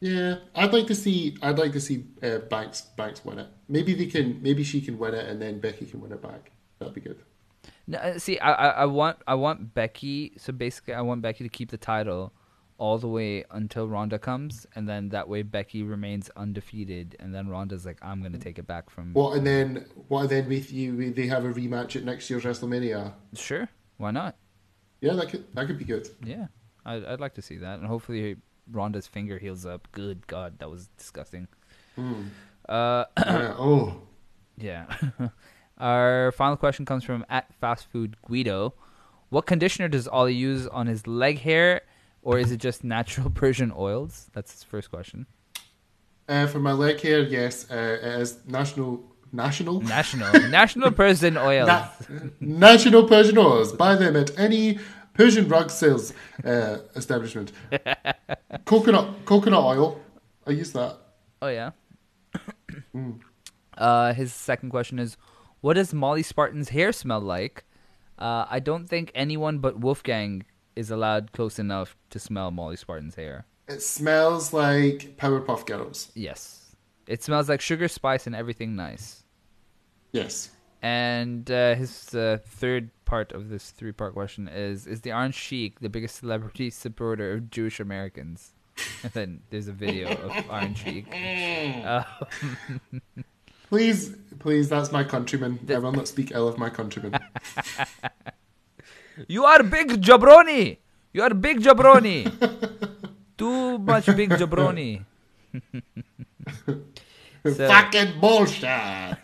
Yeah, I'd like to see. I'd like to see uh, Banks Banks win it. Maybe they can. Maybe she can win it, and then Becky can win it back. That'd be good. No, uh, see, I, I, I want I want Becky. So basically, I want Becky to keep the title all the way until Ronda comes, and then that way Becky remains undefeated, and then Ronda's like, I'm gonna take it back from. Well, and then what and then with you? They have a rematch at next year's WrestleMania. Sure, why not? Yeah, that could that could be good. Yeah, I'd, I'd like to see that, and hopefully Ronda's finger heals up. Good God, that was disgusting. Uh, Yeah, oh, yeah. Our final question comes from at Fast Food Guido. What conditioner does Ollie use on his leg hair, or is it just natural Persian oils? That's his first question. uh, for my leg hair, yes, uh, it is national national National National Persian oils. Na- national Persian oils. Buy them at any Persian rug sales uh, establishment. coconut coconut oil. I use that. Oh yeah. uh, his second question is, what does Molly Spartan's hair smell like? Uh, I don't think anyone but Wolfgang is allowed close enough to smell Molly Spartan's hair. It smells like Powerpuff Girls. Yes, it smells like sugar, spice, and everything nice. Yes. And uh, his uh, third part of this three part question is Is the Iron Sheik the biggest celebrity supporter of Jewish Americans? And then there's a video of Iron Sheik. Uh, Please, please, that's my countryman. I will not speak ill of my countryman. you are big jabroni! You are big jabroni! Too much big jabroni. So- Fucking bullshit.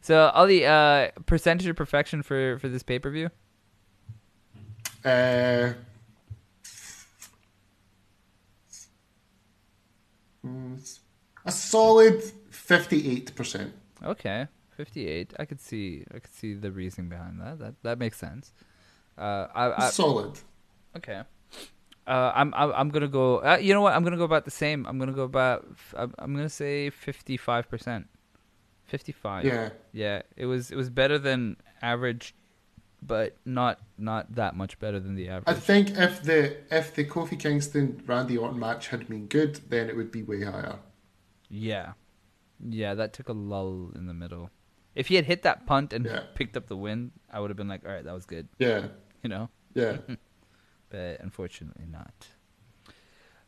So, Ollie, uh, percentage of perfection for, for this pay per view? Uh, mm, a solid fifty-eight percent. Okay, fifty-eight. I could see. I could see the reasoning behind that. That that makes sense. Uh, I, I Solid. okay. Uh, I'm I'm I'm gonna go. Uh, you know what? I'm gonna go about the same. I'm gonna go about. I'm, I'm gonna say fifty-five percent. Fifty-five. Yeah. Yeah. It was it was better than average, but not not that much better than the average. I think if the if the Kofi Kingston Randy Orton match had been good, then it would be way higher. Yeah. Yeah, that took a lull in the middle. If he had hit that punt and Yeah. picked up the win, I would have been like, all right, that was good. Yeah, You know. yeah. but unfortunately not.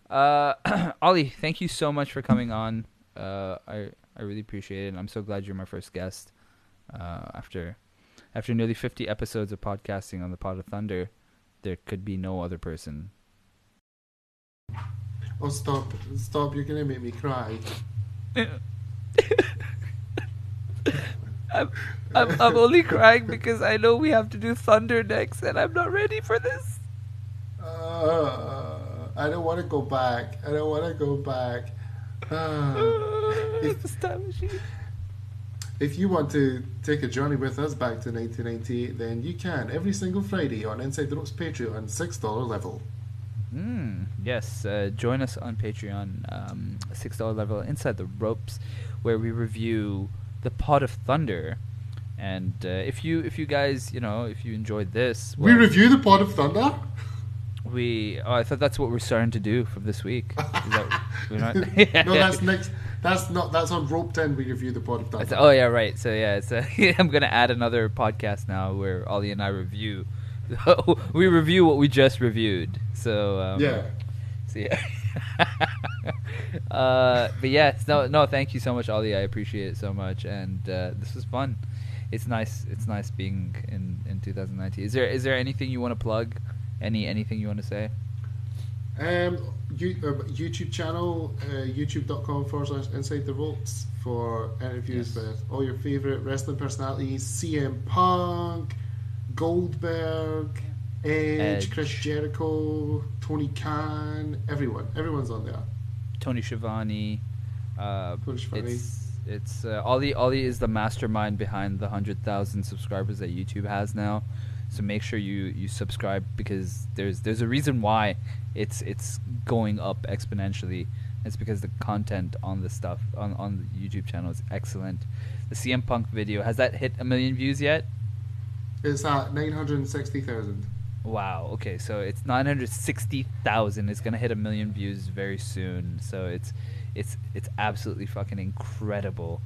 Uh, Ollie, thank you so much for coming on. Uh, I I really appreciate it. I'm so glad you're my first guest. Uh, after after nearly 50 episodes of podcasting on the Pod of Thunder, there could be no other person. oh, stop, stop! You're gonna make me cry. I'm, I'm I'm only crying because I know we have to do Thunder next, and I'm not ready for this. Uh, I don't want to go back. I don't want to go back. Uh, It's the time machine. if you want to take a journey with us back to 1998, then you can every single Friday on Inside the Ropes Patreon, six dollar level. Mm, yes, uh, join us on Patreon, um, six dollar level inside the ropes, where we review the Pod of Thunder. And uh, if you if you guys you know if you enjoyed this, we review the Pod of Thunder. we oh I thought that's what we're starting to do from this week. That, no, that's next. That's not. That's on Roped In. We review the Pod of Thunder. Oh yeah, right. So yeah, it's uh, I'm gonna add another podcast now where Ollie and I review. we review what we just reviewed. So um, yeah. So yeah. uh, but yeah, no, no. Thank you so much, Ollie. I appreciate it so much, and uh, this was fun. It's nice. It's nice being in in 2019. Is there is there anything you want to plug? Any anything you want to say? Um, you, uh, YouTube channel, uh, youtube.com forward slash Inside the Ropes for interviews Yes. with all your favourite wrestling personalities CM Punk, Goldberg, Edge, Edge. Chris Jericho, Tony Khan, everyone. Everyone's on there. Tony Schiavone. Uh, Tony Schiavone. it's it's uh, Ollie. Ollie is the mastermind behind the hundred thousand subscribers that YouTube has now. So make sure you, you subscribe because there's there's a reason why it's it's going up exponentially. It's because the content on the stuff on on the YouTube channel is excellent. The CM Punk video has that hit a million views yet? It's at 960,000. Wow. Okay, so it's nine hundred sixty thousand. It's gonna hit a million views very soon. So it's it's it's absolutely fucking incredible.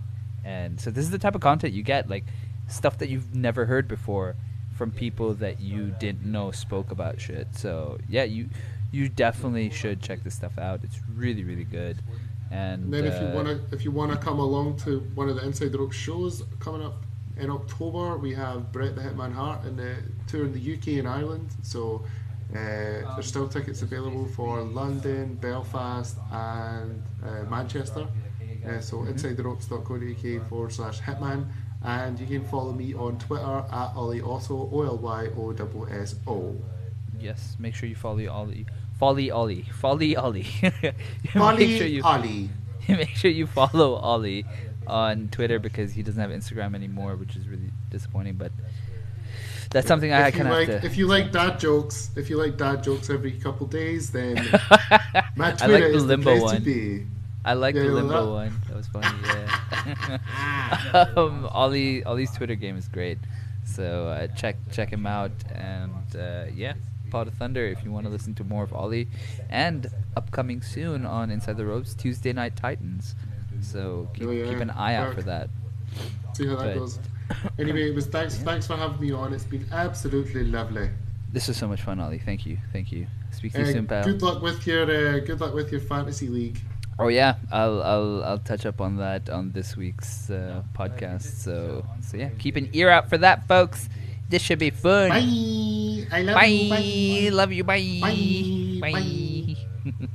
And so this is the type of content you get, like stuff that you've never heard before from people that you didn't know spoke about shit. So yeah, you you definitely should check this stuff out. It's really really good. And, And then if you uh, want to if you want to come along to one of the Inside the Ropes shows coming up in October, we have Brett the Hitman Hart in the tour in the UK and Ireland. So uh, there's still tickets available for London, Belfast, and uh, Manchester. Uh, so insidetheropes.co.uk forward slash Hitman. And you can follow me on Twitter at Oly Osso, O L Y O S S O. yes, make sure you follow Ollie. Folly Ollie. Folly Ollie. make Ollie, sure you Ollie. make sure you follow Ollie on Twitter because he doesn't have Instagram anymore, which is really disappointing. But that's something I if kind of like, to. if you like dad jokes, if you like dad jokes every couple days, then my I Twitter like the is limbo the place one. to be. I like Yeah, the limbo that? one. That was funny. Yeah. um, Ollie, Ollie's Twitter game is great. So uh, check check him out, and uh, yeah, Pod of Thunder if you want to listen to more of Ollie, and upcoming soon on Inside the Ropes Tuesday Night Titans. So keep, Oh, yeah. keep an eye out for that. See how that But- goes. anyway, it was thanks yeah. thanks for having me on. It's been absolutely lovely. This is so much fun, Ollie. Thank you, thank you. Speak to uh, you soon, pal. Good luck with your uh, good luck with your fantasy league. Oh yeah, I'll I'll I'll touch up on that on this week's uh, podcast. So so yeah, keep an ear out for that, folks. This should be fun. Bye. I love bye. you. Bye. Love you. Bye. Bye. bye. bye.